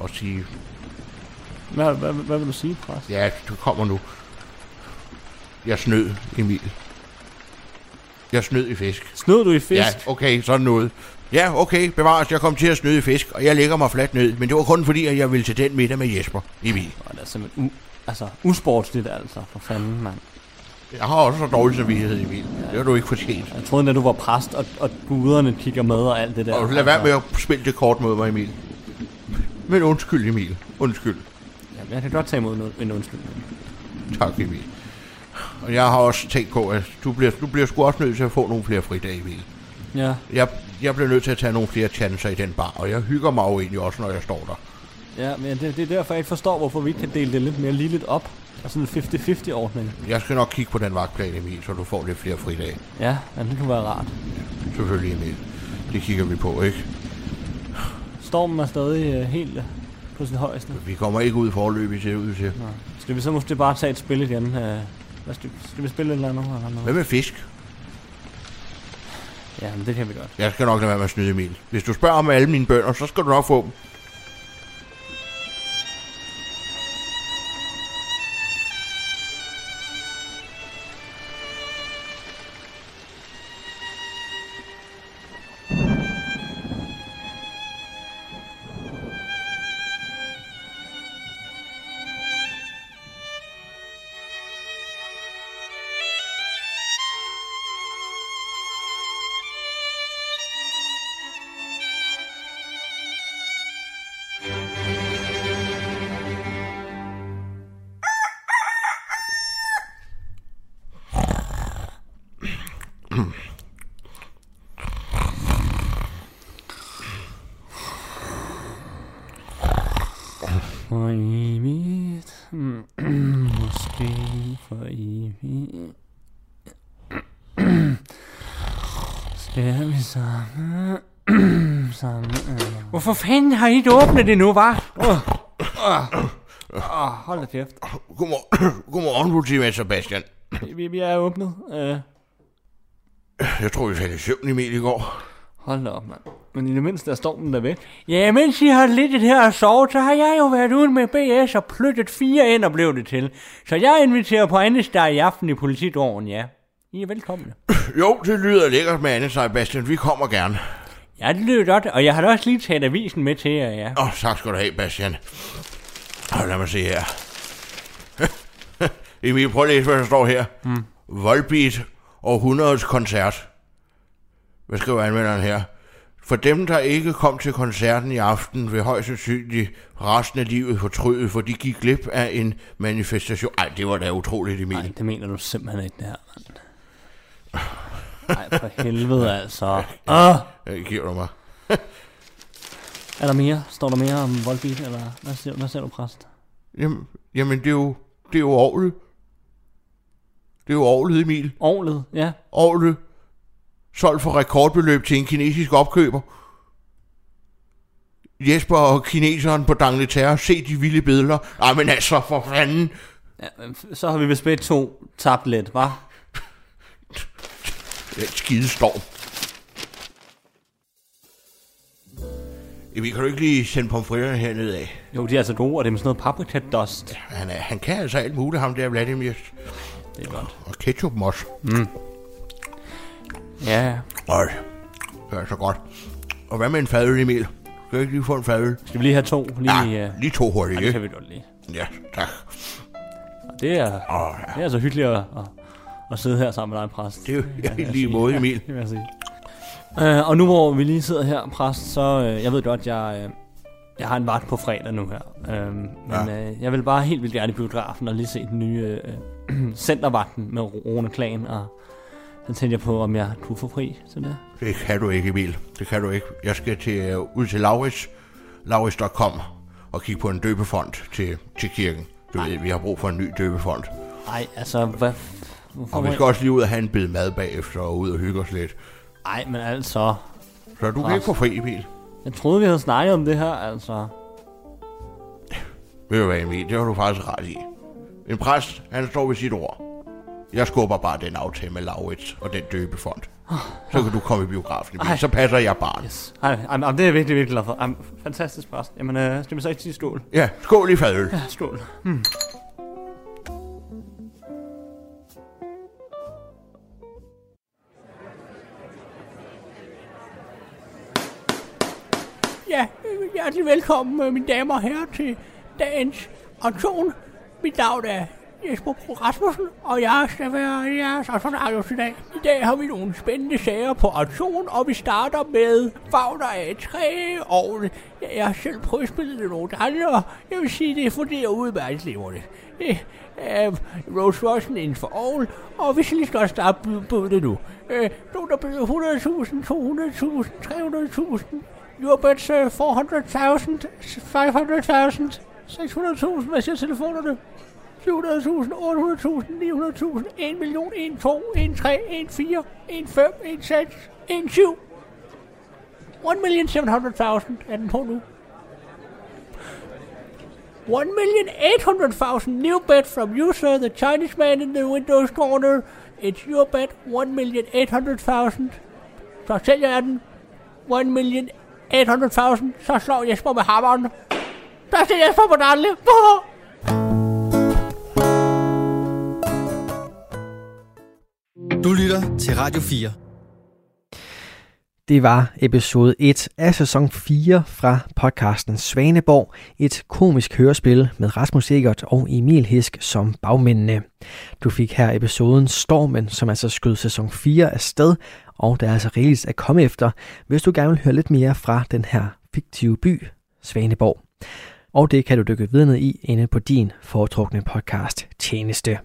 Og sige, Hvad, hvad, hvad vil du sige, præst? ja, du kommer nu. Jeg snød, Emil. Jeg snød i fisk. Snød du i fisk? Ja, okay, sådan noget. Ja, okay, bevares, jeg kom til at snyde i fisk, og jeg lægger mig fladt ned. Men det var kun fordi, at jeg ville til den middag med Jesper, Emil. Og det er simpelthen u- altså, usportsligt, altså. For fanden, mand. Jeg har også så dårlig samvittighed, Emil. Det har du ikke fortjent. Jeg troede, at du var præst, og, og guderne kigger med og alt det der. Og lad være med at spille det kort mod mig, Emil. Men undskyld, Emil. Undskyld. Jamen, jeg kan godt tage imod en undskyldning. Tak, Emil. Og jeg har også tænkt på, at du bliver, du bliver sgu også nødt til at få nogle flere fridage, Emil. Ja, Jeg, jeg bliver nødt til at tage nogle flere chancer i den bar, og jeg hygger mig jo egentlig også, når jeg står der. ja men det, det er derfor, jeg ikke forstår, hvorfor vi ikke kan dele det lidt mere ligeligt op. Og sådan en 50-50 ordning. Jeg skal nok kigge på den vagtplan, Emil, så du får lidt flere fridage. Ja, men det kunne være rart. Selvfølgelig, Emil. Det kigger vi på, ikke? Stormen er stadig øh, helt øh, på sit højeste. Vi kommer ikke ud forløbig til ud til. Nå. Skal vi så måske bare tage et spil igen? Øh, hvad skal, skal vi spille et eller andet? Eller Hvad noget? med fisk? Ja, men det kan vi godt. Jeg skal nok lade være med at snyde, Emil. Hvis du spørger om alle mine bønder, så skal du nok få dem. Hvorfor fanden har I ikke åbnet det nu, var? Uh, uh, uh, hold da kæft. Godmorgen, Godmorgen politimand Sebastian. Vi, vi er åbnet. Uh, Jeg tror, vi faldt i søvn, Emil, i går. hold da op, mand. Men i det mindste er stormen der væk. Ja, mens I har lidt her og sovet, så har jeg jo været ude med BS og flyttet fire ind og blev det til. Så jeg inviterer på Andes der i aften i politidåren, ja. I er velkomne. Jo, det lyder lækkert med Anne Sebastian. Vi kommer gerne. Ja, det lyder godt, og jeg har da også lige taget avisen med til jer, ja. Åh, oh, tak skal du have, Bastian. Og lad mig se her. Emil, prøv at læse, hvad der står her. Mm. Volbeat århundredets koncert. Hvad skriver anmelderen her? For dem, der ikke kom til koncerten i aften, vil højst sandsynligt resten af livet fortryde, for de gik glip af en manifestation. Ej, det var da utroligt, Emil. Nej, det mener du simpelthen ikke, det her, mand. Nej, for helvede altså. Åh, Øh, giver du mig. er der mere? Står der mere om Volbeat, eller hvad siger, hvad siger du, præst? Jamen, jamen det er jo, det er jo ovlet. Det er jo ovlet, Emil. Orlet, ja. Ovlet. Solgt for rekordbeløb til en kinesisk opkøber. Jesper og kineseren på Dangleterre. Se de vilde billeder. Ej, men altså, for fanden. ja så har vi vist begge to tabt lidt, hva'? Den skide storm. Emil, kan du ikke lige sende pomfritterne hernede af? Jo, de er altså gode, og det er med sådan noget paprika dust. Han, er, han kan altså alt muligt, ham der Vladimir. Det er godt. Og ketchup også. Ja, Øj, det er så godt. Og hvad med en fadøl, Emil? Skal jeg ikke lige få en fadøl? skal vi lige have to? Lige, Ja, ja, lige to hurtigt, det ikke? kan vi godt lige. Ja, tak. Og det er, Åh, ja. det er altså hyggeligt at, at, at sidde her sammen med dig, præst. Det er jo i lige måde, Emil. Det vil jeg sige. Uh, og nu hvor vi lige sidder her, præst, så uh, jeg ved godt, jeg, uh, jeg har en vagt på fredag nu her. Uh, men Ja. uh, jeg vil bare helt vildt gerne i biografen og lige se den nye uh, centervagten med Rune Klan. Og så tænkte jeg på, om jeg kunne få fri til det. Det kan du ikke, Emil. Det kan du ikke. Jeg skal til, uh, ud til Lauris, lauris.com, og kigge på en døbefond til, til kirken. Du ved, vi har brug for en ny døbefond. Nej, altså, hvad... Og vi skal også lige ud og have en bid mad bagefter, og ud og hygge os lidt. Ej, men altså... Så du kan ikke få fri, Emil. Jeg troede, vi havde snakket om det her, altså. Ved du hvad, Emil? Det har du faktisk ret i. En præst, han står ved sit ord. Jeg skubber bare den aftale med Laurits og den døbefond. Så kan du komme i biografen, Emil. Så passer jeg barn. Yes. Ej, ej, ej, det er jeg virkelig, virkelig glad for. Ej, fantastisk spørgsmål. Jamen, øh, skal vi så ikke sige stål? Ja, skål i fadøl. Ja, stål. Hmm. Ja, hjertelig velkommen, øh, mine damer og herrer, til dagens auktion. Mit navn er Jesper Bro Rasmussen, og jeg skal være jeres astronarius i dag. I dag har vi nogle spændende sager på auktion, og vi starter med Fagner af 3 og jeg har selv prøvespillet det nogle gange, og jeg vil sige, det fungerer udmærket levende. Det er øh, Rose Rosen inden for all, og vi skal lige så godt starte bu- det nu. Øh, nogen, der byder 100.000, 200.000, 300.000, Your bets uh, 400.000, 500.000, 600.000, hvad siger telefonerne? 700.000, 800.000, 900.000, 1 million, 1, 2, 1, 3, 1, 4, 1, 5, 1, 6, 1, 7. 1 million 700.000 er den på nu. 1 million 800,000 new bet from you, sir, the Chinese man in the Windows corner. It's your bet, 1 million 800,000. Så sælger jeg den. 1 million 800.000. Så slår Jesper med hammeren. Der er Jesper på Dalle. Du lytter til Radio 4. Det var episode 1 af sæson 4 fra podcasten Svaneborg, et komisk hørespil med Rasmus Egert og Emil Hisk som bagmændene. Du fik her episoden Stormen, som altså skød sæson 4 af sted, og der er altså rigeligt at komme efter, hvis du gerne vil høre lidt mere fra den her fiktive by, Svaneborg. Og det kan du dykke videre ned i inde på din foretrukne podcast tjeneste.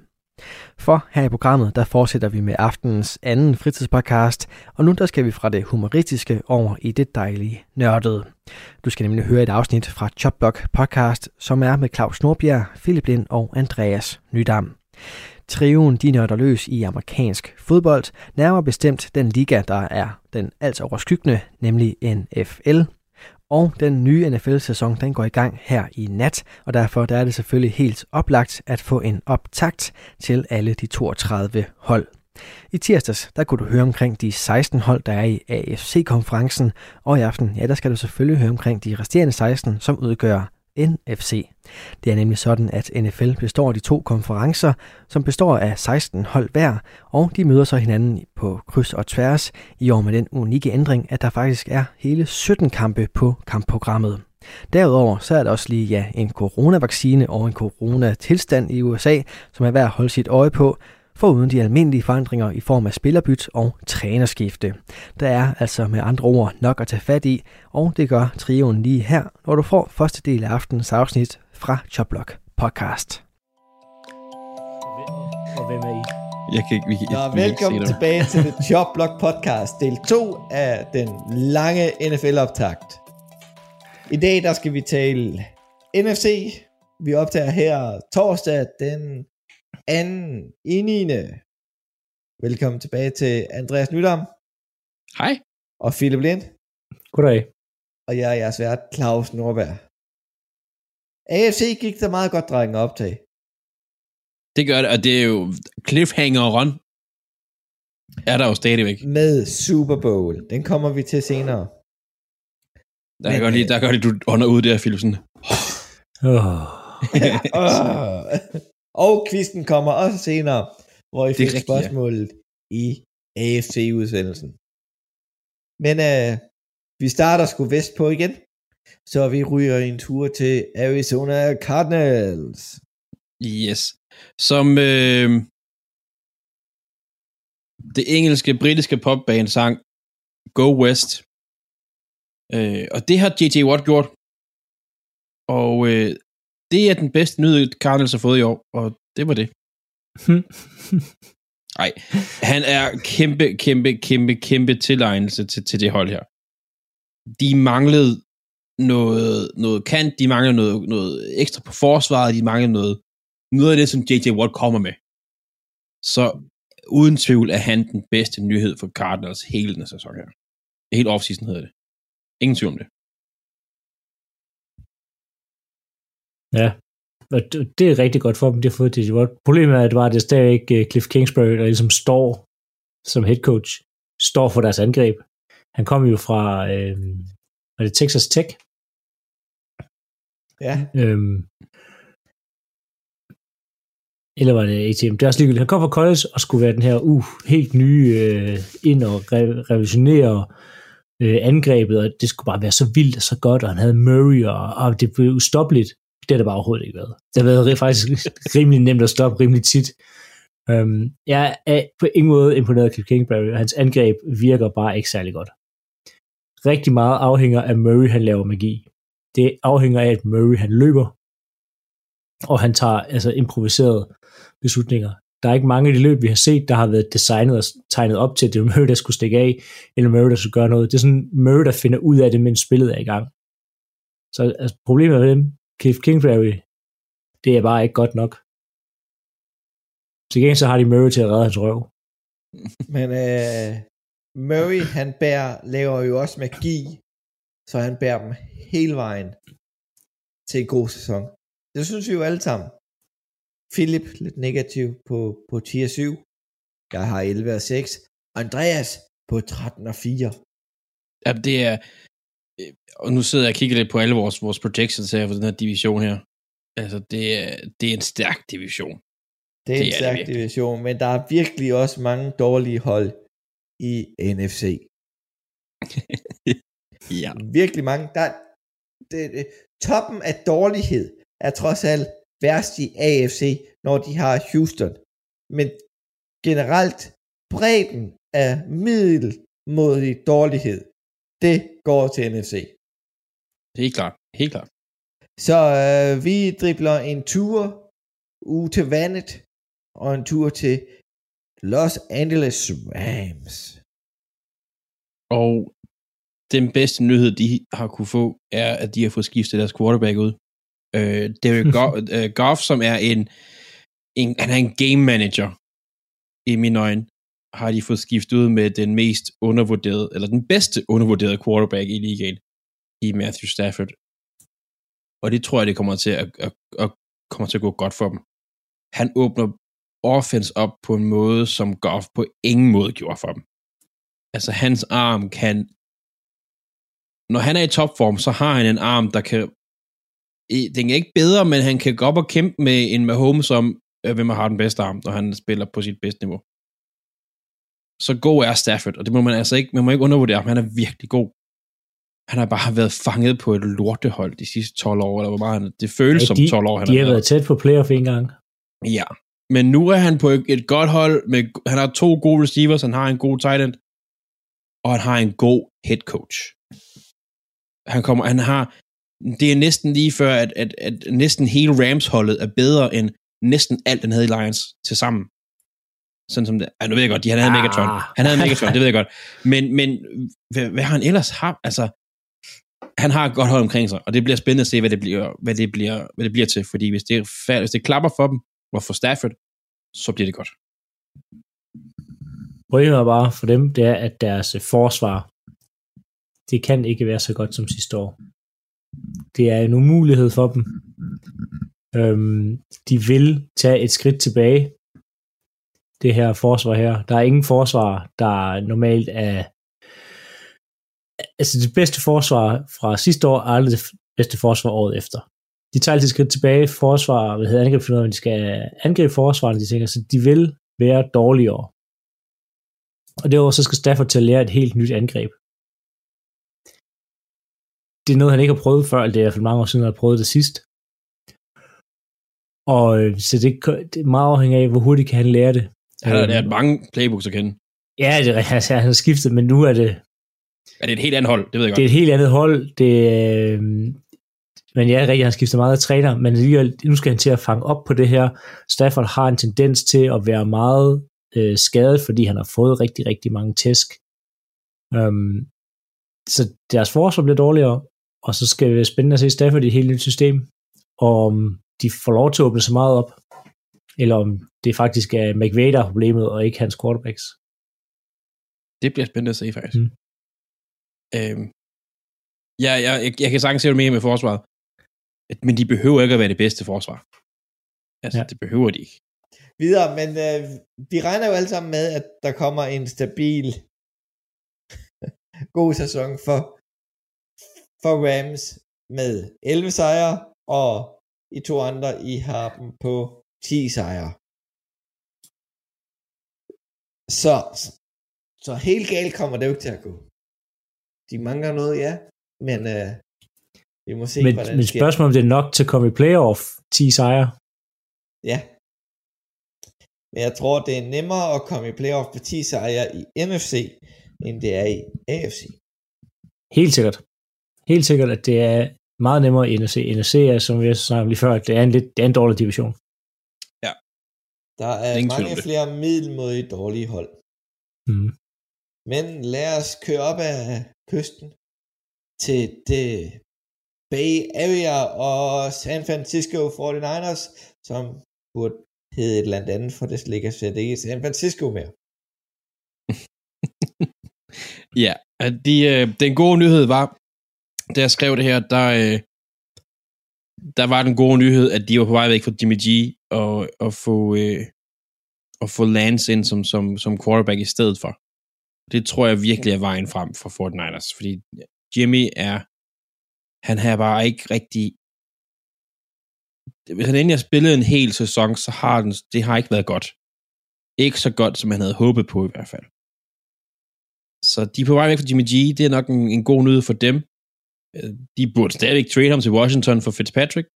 For her i programmet, der fortsætter vi med aftenens anden fritidspodcast, og nu der skal vi fra det humoristiske over i det dejlige nørdede. Du skal nemlig høre et afsnit fra Chopblock podcast, som er med Claus Nordbjerg, Philip Lind og Andreas Nydam. Trioen de nørder løs i amerikansk fodbold, nærmere bestemt den liga, der er den alt overskyggende, nemlig NFL. Og den nye NFL-sæson den går i gang her i nat, og derfor der er det selvfølgelig helt oplagt at få en optakt til alle de 32 hold. I tirsdags der kunne du høre omkring de 16 hold, der er i AFC-konferencen, og i aften ja, der skal du selvfølgelig høre omkring de resterende 16, som udgør NFC. Det er nemlig sådan, at NFL består af de to konferencer, som består af 16 hold hver, og de møder så hinanden på kryds og tværs i år med den unikke ændring, at der faktisk er hele 17 kampe på kampprogrammet. Derudover så er der også lige ja, en coronavaccine og en coronatilstand i USA, som er værd at holde sit øje på, foruden de almindelige forandringer i form af spillerbyt og trænerskifte. Der er altså med andre ord nok at tage fat i, og det gør trioen lige her, når du får første del af aftens afsnit fra Choplock Podcast. Og hvem er I? Jeg kan ikke, vi, Nå, vi kan ikke velkommen dig. tilbage til The Job Block Podcast, del 2 af den lange NFL-optakt. I dag der skal vi tale NFC. Vi optager her torsdag den 2. i 9. Velkommen tilbage til Andreas Nydam Hej. og Philip Lind, Goddag. og jeg er jeres vært Claus Nordberg. AFC gik der meget godt drenge optage. Det gør det, og det er jo cliffhanger run. Er der jo stadigvæk. Med Super Bowl. Den kommer vi til senere. Der kan godt lide, øh, der kan godt lide, du ånder ud der, Philipsen. Oh. Åh. og quizzen kommer også senere, hvor I Det fik rigtigt, ja. spørgsmålet i AFC-udsendelsen. Men øh, vi starter sgu vest på igen, så vi ryger en tur til Arizona Cardinals. Yes. Som øh, det engelske, britiske popband sang Go West. Øh, og det har J.J. Watt gjort. Og øh, det er den bedste nyhed, Cardinals har fået i år, og det var det. Nej, han er kæmpe, kæmpe, kæmpe, kæmpe tilegnelse til, til det hold her. De manglede noget, noget kant, de manglede noget, noget ekstra på forsvaret, de manglede noget, noget af det, som J.J. Watt kommer med. Så uden tvivl er han den bedste nyhed for Cardinals hele den sæson her. Helt offseason hedder det. Ingen tvivl om det. Ja, og det- er rigtig godt for dem, de har fået det. Problemet er, at det var, at det stadig ikke øh, Cliff Kingsbury, der ligesom står som head coach, står for deres angreb. Han kom jo fra, øh, var det Texas Tech? Ja. Øhm, eller var det ATM? Det er også ligegyldigt. Han kom fra college og skulle være den her uh, helt nye øh, ind og re- revisionere øh, angrebet, og det skulle bare være så vildt og så godt, og han havde Murray, og, og det blev ustoppeligt. Det har det bare overhovedet ikke været. Det har været faktisk rimelig nemt at stoppe rimelig tit. Øhm, jeg er på ingen måde imponeret af Cliff Kingsbury, og hans angreb virker bare ikke særlig godt. Rigtig meget afhænger af Murray, han laver magi. Det afhænger af, at Murray han løber, og han tager altså improviserede beslutninger. Der er ikke mange af de løb, vi har set, der har været designet og tegnet op til, at det er Murray, der skulle stikke af, eller Murray, der skulle gøre noget. Det er sådan Murray, der finder ud af det, mens spillet er i gang. Så altså, problemet med dem, Cliff Kingsbury, det er bare ikke godt nok. Til gengæld så har de Murray til at redde hans røv. Men øh, Murray, han bærer, laver jo også magi, så han bærer dem hele vejen til en god sæson. Det synes vi jo alle sammen. Philip, lidt negativ på, på tier 7. Jeg har 11 og 6. Andreas på 13 og 4. Ja, det er... øh, Og nu sidder jeg og kigger lidt på alle vores, vores projections her for den her division her. Altså, det er, det er en stærk division. Det er Det en er det stærk virkelig. division, men der er virkelig også mange dårlige hold i NFC. Ja. Virkelig mange. Der, det, det, toppen af dårlighed er trods alt værst i AFC, når de har Houston. Men generelt bredden af middelmodig dårlighed, det går til NFC. Helt klart. Helt klart. Så øh, vi dribler en tur ude til vandet, og en tur til Los Angeles Rams. Og den bedste nyhed, de har kunne få, er, at de har fået skiftet deres quarterback ud. Øh, Derek Goff, øh, Goff, som er en, en, han er en game manager, i mine øjne, har de fået skiftet ud med den mest undervurderede, eller den bedste undervurderede quarterback i ligaen, i Matthew Stafford. Og det tror jeg, det kommer til at, at, at, kommer til at gå godt for dem. Han åbner offense op på en måde, som Goff på ingen måde gjorde for dem. Altså, hans arm kan... Når han er i topform, så har han en arm, der kan... Den er ikke bedre, men han kan gå op og kæmpe med en Mahomes om, øh, hvem har den bedste arm, når han spiller på sit bedste niveau. Så god er Stafford, og det må man altså ikke, man må ikke undervurdere. Han er virkelig god. Han har bare været fanget på et lortehold de sidste 12 år, eller hvor meget han, det føles Ja, som de, 12 år, han de har har været. tæt på playoff en gang. Ja, men nu er han på et, et godt hold, med, han har to gode receivers, han har en god tight end, og han har en god head coach. Han kommer, han har, det er næsten lige før, at, at, at næsten hele Rams-holdet er bedre end næsten alt, den havde i Lions til sammen. Sådan som det, ja, nu ved jeg godt, de, han havde Ah. Megatron. Han havde Megatron, det ved jeg godt. Men, men hvad, hvad har han ellers haft? Altså, han har et godt hold omkring sig, og det bliver spændende at se, hvad det bliver, hvad det bliver, hvad det bliver til, fordi hvis det, er fa- hvis det klapper for dem, og for Stafford, så bliver det godt. Problemet er bare for dem, det er, at deres øh, forsvar, det kan ikke være så godt som sidste år. Det er en umulighed for dem. Øhm, de vil tage et skridt tilbage. Det her forsvar her. Der er ingen forsvar, der normalt er... Altså det bedste forsvar fra sidste år er aldrig det bedste forsvar året efter. De tager altid skridt tilbage. Forsvar, hvad hedder angreb, når de skal angribe forsvaret, de tænker, så de vil være dårligere. Og derudover så skal Stafford til at lære et helt nyt angreb. Det er noget, han ikke har prøvet før, det er i hvert fald mange år siden, han har prøvet det sidst. Og øh, så det, det er meget afhængig af, hvor hurtigt kan han lære det. Han har Øhm, lært mange playbooks at kende. Ja, det, altså, han har skiftet, men nu er det, Er det et helt andet hold? Det ved jeg det er godt. et helt andet hold. Det, øh, men ja, rigtigt, han skifter meget af træner, men alligevel, nu skal han til at fange op på det her. Stafford har en tendens til at være meget øh, skadet, fordi han har fået rigtig, rigtig mange tæsk. Øhm, så deres forsvar bliver dårligere, og så skal det være spændende at se Stafford i et helt nyt system, og om de får lov til at åbne så meget op, eller om det faktisk er McVay, der er problemet, og ikke hans quarterbacks. Det bliver spændende at se, faktisk. Mm. Øhm, Ja, jeg, jeg, jeg kan sagtens se det mere med forsvaret. Men de behøver ikke at være det bedste forsvar. Altså, ja. det behøver de ikke. Videre, men øh, vi regner jo alle sammen med, at der kommer en stabil god sæson for, for Rams med 11 sejre, og I to andre, I har dem på 10 sejre. Så, så helt galt kommer det jo ikke til at gå. De mangler noget, ja, men øh, vi må se, Men, hvordan men det sker. spørgsmålet om det er nok til at komme i playoff 10 sejre. Ja. Men jeg tror, det er nemmere at komme i playoff på 10 sejre i NFC, end det er i AFC. Helt sikkert. Helt sikkert, at det er meget nemmere i NFC. NFC er, som vi snakkede lige før, at det er en, lidt, det er en dårlig division. Der er Ingen mange flere middelmodige dårlige hold. Mm. Men lad os køre op af kysten til det Bay Area og San Francisco 49ers, som burde hedde et eller andet, for det ligger slet ikke i San Francisco mere. Ja, de, øh, den gode nyhed var, da jeg skrev det her, der, øh, der var den gode nyhed, at de var på vej væk fra Jimmy G og, og få, øh, og få Lance ind som, som, som quarterback i stedet for. Det tror jeg virkelig er vejen frem for 49ers, fordi Jimmy er, han har bare ikke rigtig, hvis han endelig har spillet en hel sæson, så har den, det har ikke været godt. Ikke så godt, som han havde håbet på i hvert fald. Så de er på vej væk fra Jimmy G. Det er nok en, en god nyhed for dem. Øh, de burde stadigvæk trade ham til Washington for Fitzpatrick.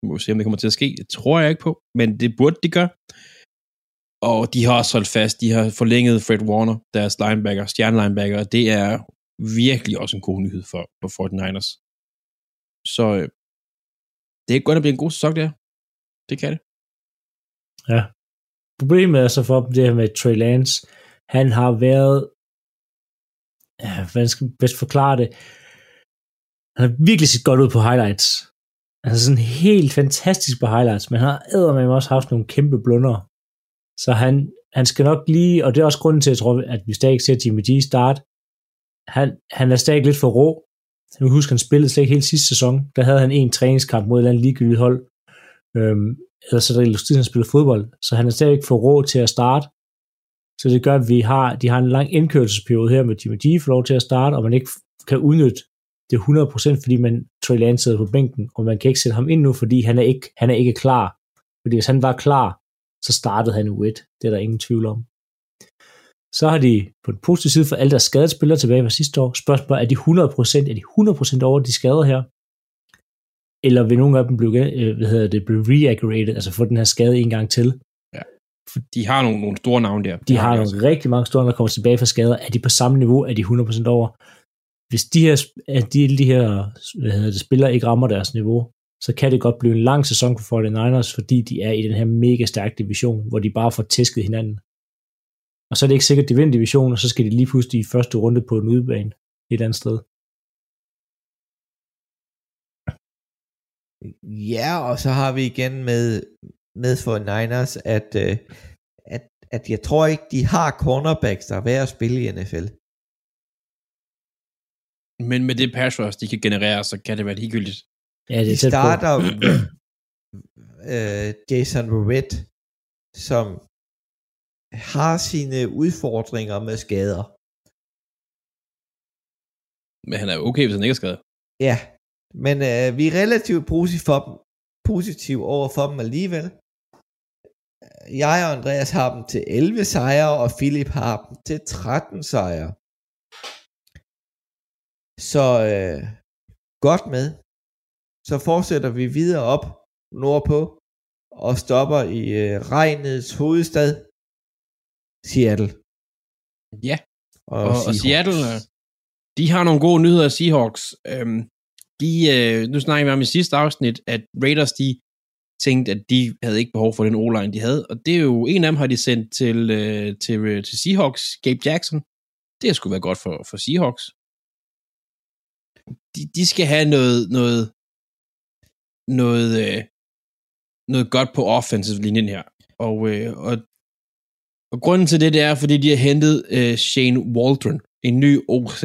Vi må se, om det kommer til at ske. Det tror jeg ikke på, men det burde de gøre. Og de har også holdt fast. De har forlænget Fred Warner, deres linebacker, stjernelinebacker. og Det er virkelig også en god nyhed for, for 49ers. Så øh, det er godt at blive en god sæson, der. Det kan det. Ja. Problemet er så for dem, det her med Trey Lance. Han har været, ja, hvordan skal jeg bedst forklare det? Han har virkelig set godt ud på highlights. Altså sådan helt fantastisk på highlights, men han har eddermame også haft nogle kæmpe blunder. Så han, han skal nok lige, og det er også grunden til, at jeg tror, at vi stadig ser Jimmy G start. Han, han er stadig lidt for rå. Nu husker, han spillede slet ikke hele sidste sæson. Der havde han en træningskamp mod et eller andet ligegyldigt hold. Øhm, eller så er det han spiller fodbold. Så han er stadig ikke for rå til at starte. Så det gør, at vi har, de har en lang indkørelsesperiode her med Jimmy G får lov til at starte, og man ikke kan udnytte det 100%, fordi man Trey Lance sidder på bænken, og man kan ikke sætte ham ind nu, fordi han er ikke, han er ikke klar. Fordi hvis han var klar, så startede han u 1. Det er der ingen tvivl om. Så har de på den positive side for alle deres skadede spillere tilbage fra sidste år. Spørgsmålet er de 100%, er de 100% over de skader her? Eller vil nogle af dem blive, øh, hvad hedder det, blive reaggravated, altså få den her skade en gang til? De har nogle, nogle store navne der. De har nogle rigtig mange store, der kommer tilbage fra skader. Er de på samme niveau? Er de 100% over? Hvis de her, at de, de her hvad hedder det, spillere ikke rammer deres niveau, så kan det godt blive en lang sæson for 49ers, fordi de er i den her mega stærke division, hvor de bare får tæsket hinanden. Og så er det ikke sikkert, at de vinder divisionen, og så skal de lige pludselig i første runde på en udebane et eller andet sted. Ja, og så har vi igen med, med for Niners, at, øh, at, at jeg tror ikke, de har cornerbacks, der er værd at spille i NFL. Men med det pass rush, de kan generere, så kan det være ligegyldigt. Ja, det De er på. starter øh, Jason Verrett, som har sine udfordringer med skader. Men han er okay, hvis han ikke er skadet. Ja, men øh, vi er relativt positive, for dem, positive over for dem alligevel. Jeg og Andreas har dem til 11 sejre, og Philip har dem til 13 sejre. Så øh, godt med. Så fortsætter vi videre op nordpå og stopper i øh, regnets hovedstad, Seattle. Ja, Og, og, og. Seattle, øh, de har nogle gode nyheder af Seahawks. Øhm, de, øh, nu snakker vi om i sidste afsnit, at Raiders, de tænkte, at de havde ikke behov for den o-line, de havde. Og det er jo, en af dem har de sendt til, øh, til, øh, til Seahawks, Gabe Jackson. Det skulle være godt for, for Seahawks. De, de skal have noget, noget, noget, øh, noget godt på offensive linjen her. Og, øh, og, og grunden til det, det er, fordi de har hentet øh, Shane Waldron, en ny OC.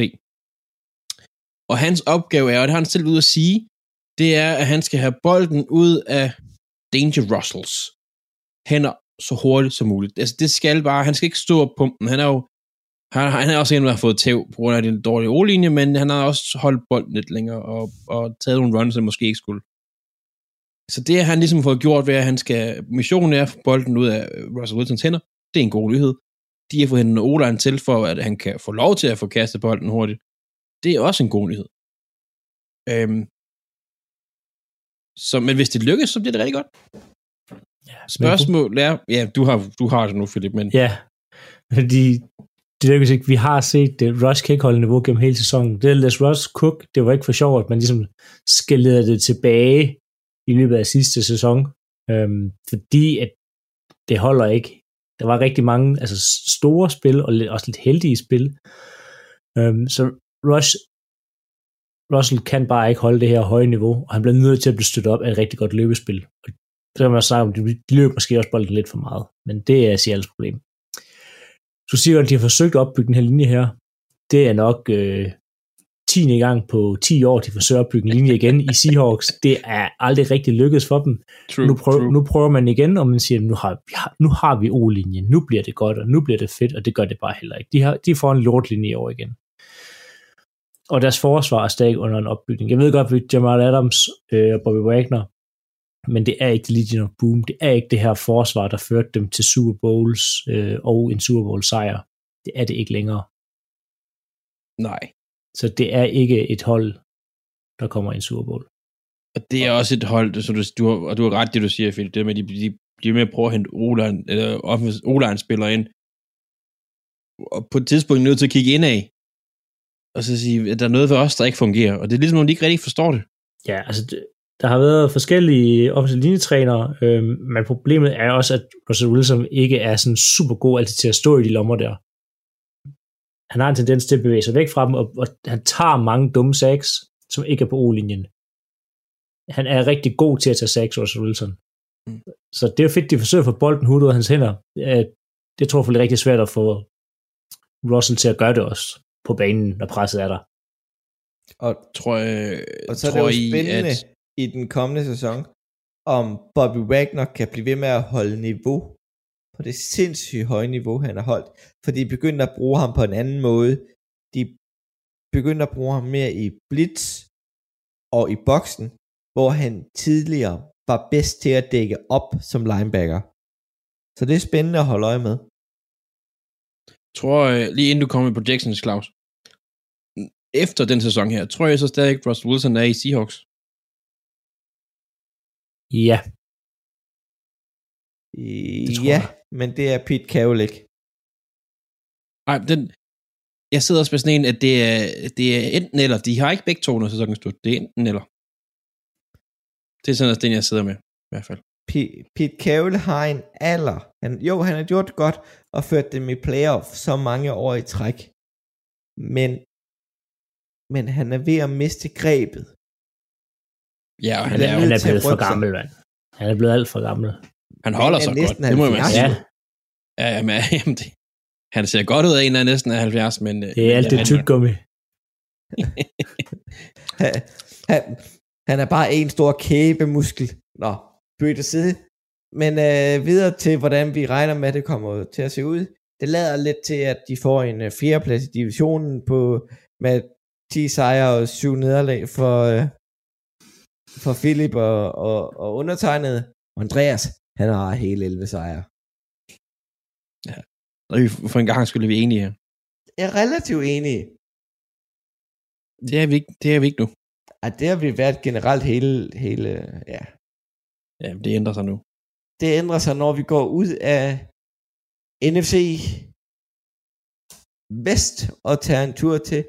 Og hans opgave er, og det har han selv ud at sige, det er, at han skal have bolden ud af Danger Russells hænder så hurtigt som muligt. Altså, det skal bare, han skal ikke stå på pumpen. Han er jo, han, han er også en, der har fået tæv på grund af den dårlige o-linje, men han har også holdt bolden lidt længere og, og taget nogle runs, han måske ikke skulle. Så det har han ligesom fået gjort ved, at han skal, missionen er at få bolden ud af Russell Wilsons hænder. Det er en god nyhed. De har fået hentet o til for, at han kan få lov til at få kastet bolden hurtigt. Det er også en god nyhed. Øhm, så, men hvis det lykkes, så bliver det rigtig godt. Ja, Spørgsmål er, ja, du har, du har det nu, Philip, men Ja, fordi det lykkes ikke. Vi har set det. Rush kan ikke holde niveau gennem hele sæsonen. Det er Les Rush Cook, det var ikke for sjovt, at man ligesom skalerede det tilbage i løbet af sidste sæson, øhm, fordi at det holder ikke. Der var rigtig mange altså store spil, og lidt, også lidt heldige spil. Øhm, så Rush, Russell kan bare ikke holde det her høje niveau, og han bliver nødt til at blive støttet op af et rigtig godt løbespil. Og det kan man sige, om, de løber måske også bolden lidt for meget, men det er Seattles problem. Så siger at de har forsøgt at opbygge den her linje her. Det er nok øh, 10. gang på 10 år, de forsøger at opbygge en linje igen i Seahawks. Det er aldrig rigtig lykkedes for dem. True, nu, prøver, true. nu prøver man igen, og man siger, nu har, nu har vi O-linjen, nu bliver det godt, og nu bliver det fedt, og det gør det bare heller ikke. De, har, de får en lortlinje i år igen. Og deres forsvar er stadig under en opbygning. Jeg ved godt, at Jamal Adams øh, og Bobby Wagner, men det er ikke The Legion of Boom. Det er ikke det her forsvar, der førte dem til Super Bowls øh, og en Super Bowl sejr. Det er det ikke længere. nej. Så det er ikke et hold, der kommer i en Super Bowl. Og det er også et hold, så du, du har, og du har ret, det du siger, Philip, det med, at de, de, de er med at prøve at hente O-line, eller o spiller ind, og på et tidspunkt er nødt til at kigge ind af, og så sige, at der er noget ved os, der ikke fungerer, og det er ligesom, om de ikke rigtig forstår det. Ja, altså det, der har været forskellige offensive linjetrænere, øh, men problemet er også, at Russell Wilson ikke er sådan super god altid til at stå i de lommer der. Han har en tendens til at bevæge sig væk fra dem, og, og han tager mange dumme sacks, som ikke er på O-linjen. Han er rigtig god til at tage sacks, Russell Wilson. Mm. Så det er jo fedt, de forsøger at få bolden ud af hans hænder. Øh, Det tror jeg er rigtig svært at få Russell til at gøre det også på banen, når presset er der. Og, tror jeg, og så er tror det jo I, spændende at- i den kommende sæson, om Bobby Wagner kan blive ved med at holde niveau på det sindssygt høje niveau, han har holdt. For de begynder at bruge ham på en anden måde. De begyndte at bruge ham mere i blitz og i boksen, hvor han tidligere var bedst til at dække op som linebacker. Så det er spændende at holde øje med. tror, øh, lige inden du kommer med projections, Claus, efter den sæson her, tror jeg så stadig, at Russell Wilson er i Seahawks. Ja. tror ja, men det er Pete Carroll ikke. Nej, den, jeg sidder også med sådan en, at det er, det er enten eller. De har ikke begge to, når sæsonen slut. Det er enten eller. Det er sådan også den, jeg sidder med, i hvert fald. P- Pete Carroll har en alder. Han, jo, han har gjort det godt og ført dem i playoff så mange år i træk. Men, men han er ved at miste grebet. Ja, og han, Han er Han er blevet for gammel, mand. Han er blevet alt for gammel. han holder er sig godt. Det må man 70 sige. Ja, Ja, jamen, jamen, det, han ser godt ud af en, der er næsten er 70, men... øh, det er alt men det han- tyggegummi. Han, han, han er bare en stor kæbemuskel. Nå, til side. Men øh, videre til, hvordan vi regner med, at det kommer til at se ud. Det lader lidt til, at de får en øh, fjerdeplads i divisionen på, med 10 sejre og 7 nederlag for, øh, for Philip og, og, og undertegnet. Og Andreas, han har hele 11 sejre. Og vi for en gang skulle vi enige her. Jeg er relativt enig. Det er vi ikke, det er vi ikke nu. At det har vi været generelt hele, hele ja, Ja, det ændrer sig nu. det ændrer sig, når vi går ud af NFC Vest og tager en tur til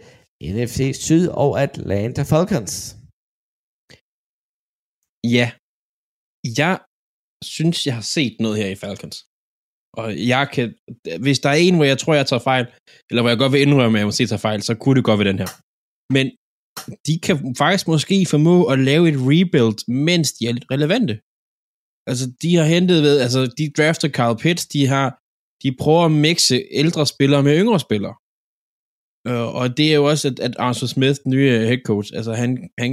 NFC Syd og Atlanta Falcons. Ja. Jeg synes, jeg har set noget her i Falcons. Og jeg kan, hvis der er en, hvor jeg tror, jeg tager fejl, eller hvor jeg godt vil indrømme, at jeg måske tager fejl, så kunne det godt være den her. Men de kan faktisk måske formå at lave et rebuild, mens de er lidt relevante. Altså, de har hentet ved, altså, de drafter Carl Pitts, de har, de prøver at mixe ældre spillere med yngre spillere. Øh, og det er jo også, at, at Arthur Smith, den nye øh, head coach, altså han, han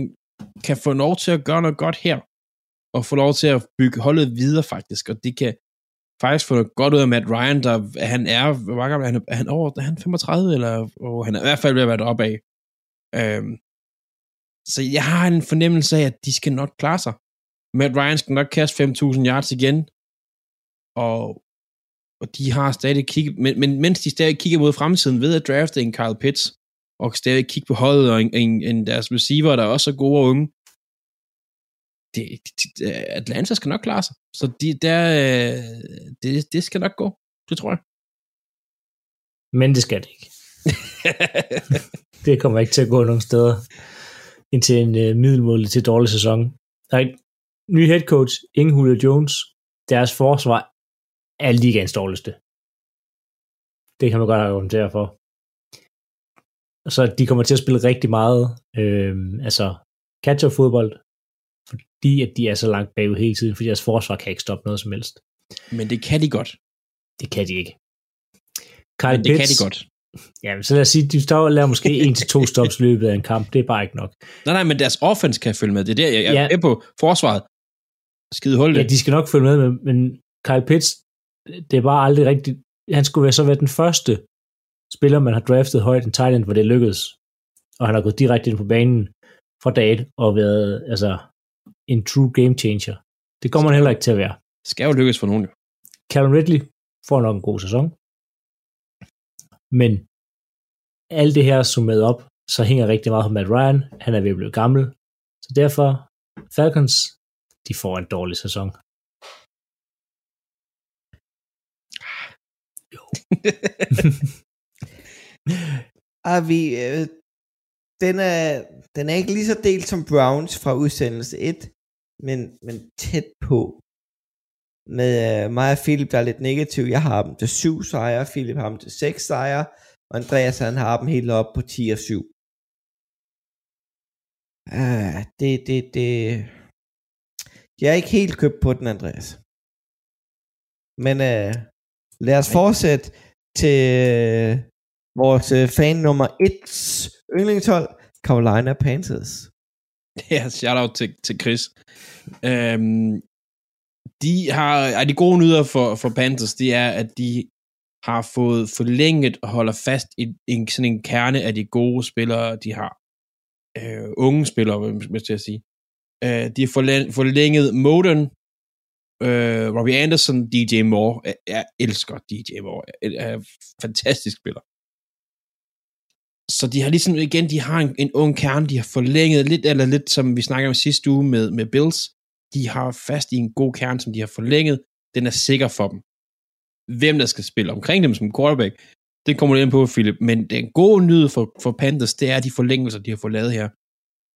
kan få lov til at gøre noget godt her, og få lov til at bygge holdet videre faktisk, og det kan faktisk få noget godt ud af Matt Ryan, der han er, hvor gammel er han, er han over, er han 35, eller oh, han er i hvert fald ved at være deroppe af. Øhm, så jeg har en fornemmelse af, at de skal nok klare sig. Matt Ryan skal nok kaste 5.000 yards igen, og, og de har stadig kigget, men, men mens de stadig kigger mod fremtiden ved at drafte en Kyle Pitts, og stadig kigge på holdet, og en, en, en deres receiver, der er også er gode og unge, det, det, Atlanta skal nok klare sig. Så de, der, det, det skal nok gå. Det tror jeg. Men det skal det ikke. det kommer ikke til at gå nogen steder indtil en uh, middelmålig til dårlig sæson. Der er en ny head coach, ingen Julio Jones. Deres forsvar er ligaens dårligste. Det kan man godt argumentere for. Så de kommer til at spille rigtig meget øh, altså catcher-fodbold, fordi at de er så langt bagud hele tiden, fordi deres forsvar kan ikke stoppe noget som helst. Men det kan de godt. Det kan de ikke. Kyle Men det Pitts, kan de godt. Ja, så lad os sige, de står og laver måske en til to stops løbet af en kamp. Det er bare ikke nok. Nej, nej, men deres offense kan følge med. Det er der, jeg, jeg er på forsvaret. Skide hold det. Ja, de skal nok følge med, men, men Kyle Pitts, det er bare aldrig rigtigt. Han skulle være så være den første spiller, man har draftet højt en tight end, hvor det lykkedes. Og han har gået direkte ind på banen fra dag og været altså, en true game changer. Det kommer han heller ikke til at være. Det skal jo lykkes for nogen jo. Calvin Ridley får nok en god sæson. Men alt det her summeret op, så hænger rigtig meget på Matt Ryan. Han er ved at blive gammel. Så derfor, Falcons, de får en dårlig sæson. Jo. er vi, øh, den, er, den er ikke lige så delt som Browns fra udsendelse 1, men, men tæt på. Med uh, mig og Philip, der er lidt negativ. Jeg har dem til 7 sejre, Philip har dem til 6 sejre, og Andreas han har dem helt op på 10 og 7. Uh, ah, det, det, det... Jeg er ikke helt købt på den, Andreas. Men uh, lad os fortsætte til vores øh, fan nummer 1 yndlingshold, Carolina Panthers. Ja, shout out til, til Chris. Øhm, de har, er de gode nyheder for, for Panthers, det er, at de har fået forlænget og holder fast i en, sådan en kerne af de gode spillere, de har. Øh, unge spillere, hvis jeg sige. Øh, de har forlænget Moden, øh, Robbie Anderson, DJ Moore. Jeg, jeg elsker DJ Moore. Jeg er fantastisk spiller. Så de har ligesom igen, de har en, en ung kerne, de har forlænget lidt, eller lidt som vi snakkede om sidste uge med, med Bills. De har fast i en god kerne, som de har forlænget. Den er sikker for dem. Hvem der skal spille omkring dem som quarterback, det kommer du ind på, Philip. Men den gode nyhed for, for Panthers, det er de forlængelser, de har fået lavet her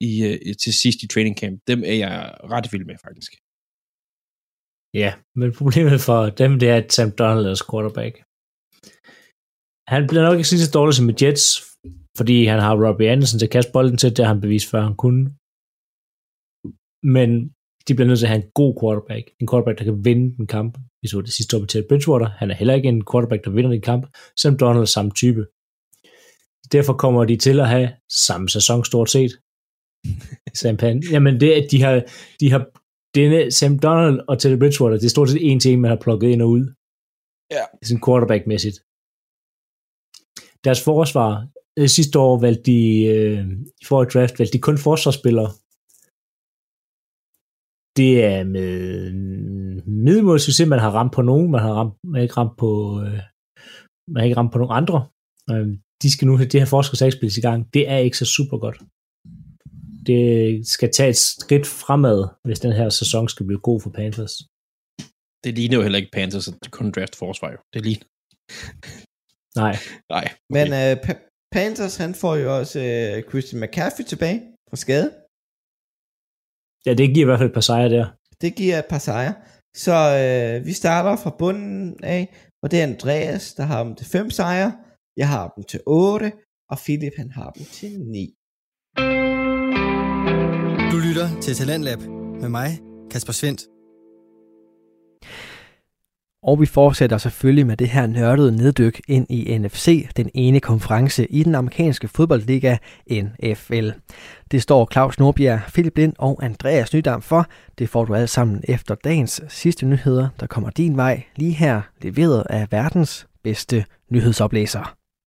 i, øh, til sidst i training camp. Dem er jeg ret vild med, faktisk. Ja, men problemet for dem, det er, at Sam Donald er quarterback. Han bliver nok ikke så dårlig som med Jets, fordi han har Robbie Anderson til at kaste bolden til, det har han bevist før, han kunne. Men de bliver nødt til at have en god quarterback. En quarterback, der kan vinde en kamp. Vi så det sidste år med Ted Bridgewater. Han er heller ikke en quarterback, der vinder en kamp. Sam Donald er samme type. Derfor kommer de til at have samme sæson stort set. Sam Pan. Jamen, det at de har, de har denne Sam Donald og Ted Bridgewater, det er stort set en ting, man har plukket ind og ud. Ja. Sådan quarterback-mæssigt. Deres forsvar, øh, sidste år valgte de, øh, i til draft, valgte de kun forsvarsspillere. Det er med middelmål succes, man har ramt på nogen, man har, ramt, man har ikke ramt på, øh, man har ikke ramt på nogen andre. Øh, de skal nu have det her forsvarsspil i gang. Det er ikke så super godt. Det skal tage et skridt fremad, hvis den her sæson skal blive god for Panthers. Det ligner jo heller ikke Panthers, at de kun draft forsvar jo. Det ligner. Nej. Nej. Okay. Men uh, Panthers, han får jo også uh, Christian McCaffrey tilbage fra skade. Ja, det giver i hvert fald et par sejre der. Det giver et par sejre. Så uh, vi starter fra bunden af, og det er Andreas, der har dem til 5 sejre. Jeg har dem til 8, og Philip, han har dem til 9. Du lytter til Talentlab med mig, Kasper Svendt. Og vi fortsætter selvfølgelig med det her nørdede neddyk ind i NFC, den ene konference i den amerikanske fodboldliga NFL. Det står Claus Nordbjerg, Philip Lind og Andreas Nydam for. Det får du alle sammen efter dagens sidste nyheder, der kommer din vej lige her, leveret af verdens bedste nyhedsoplæser.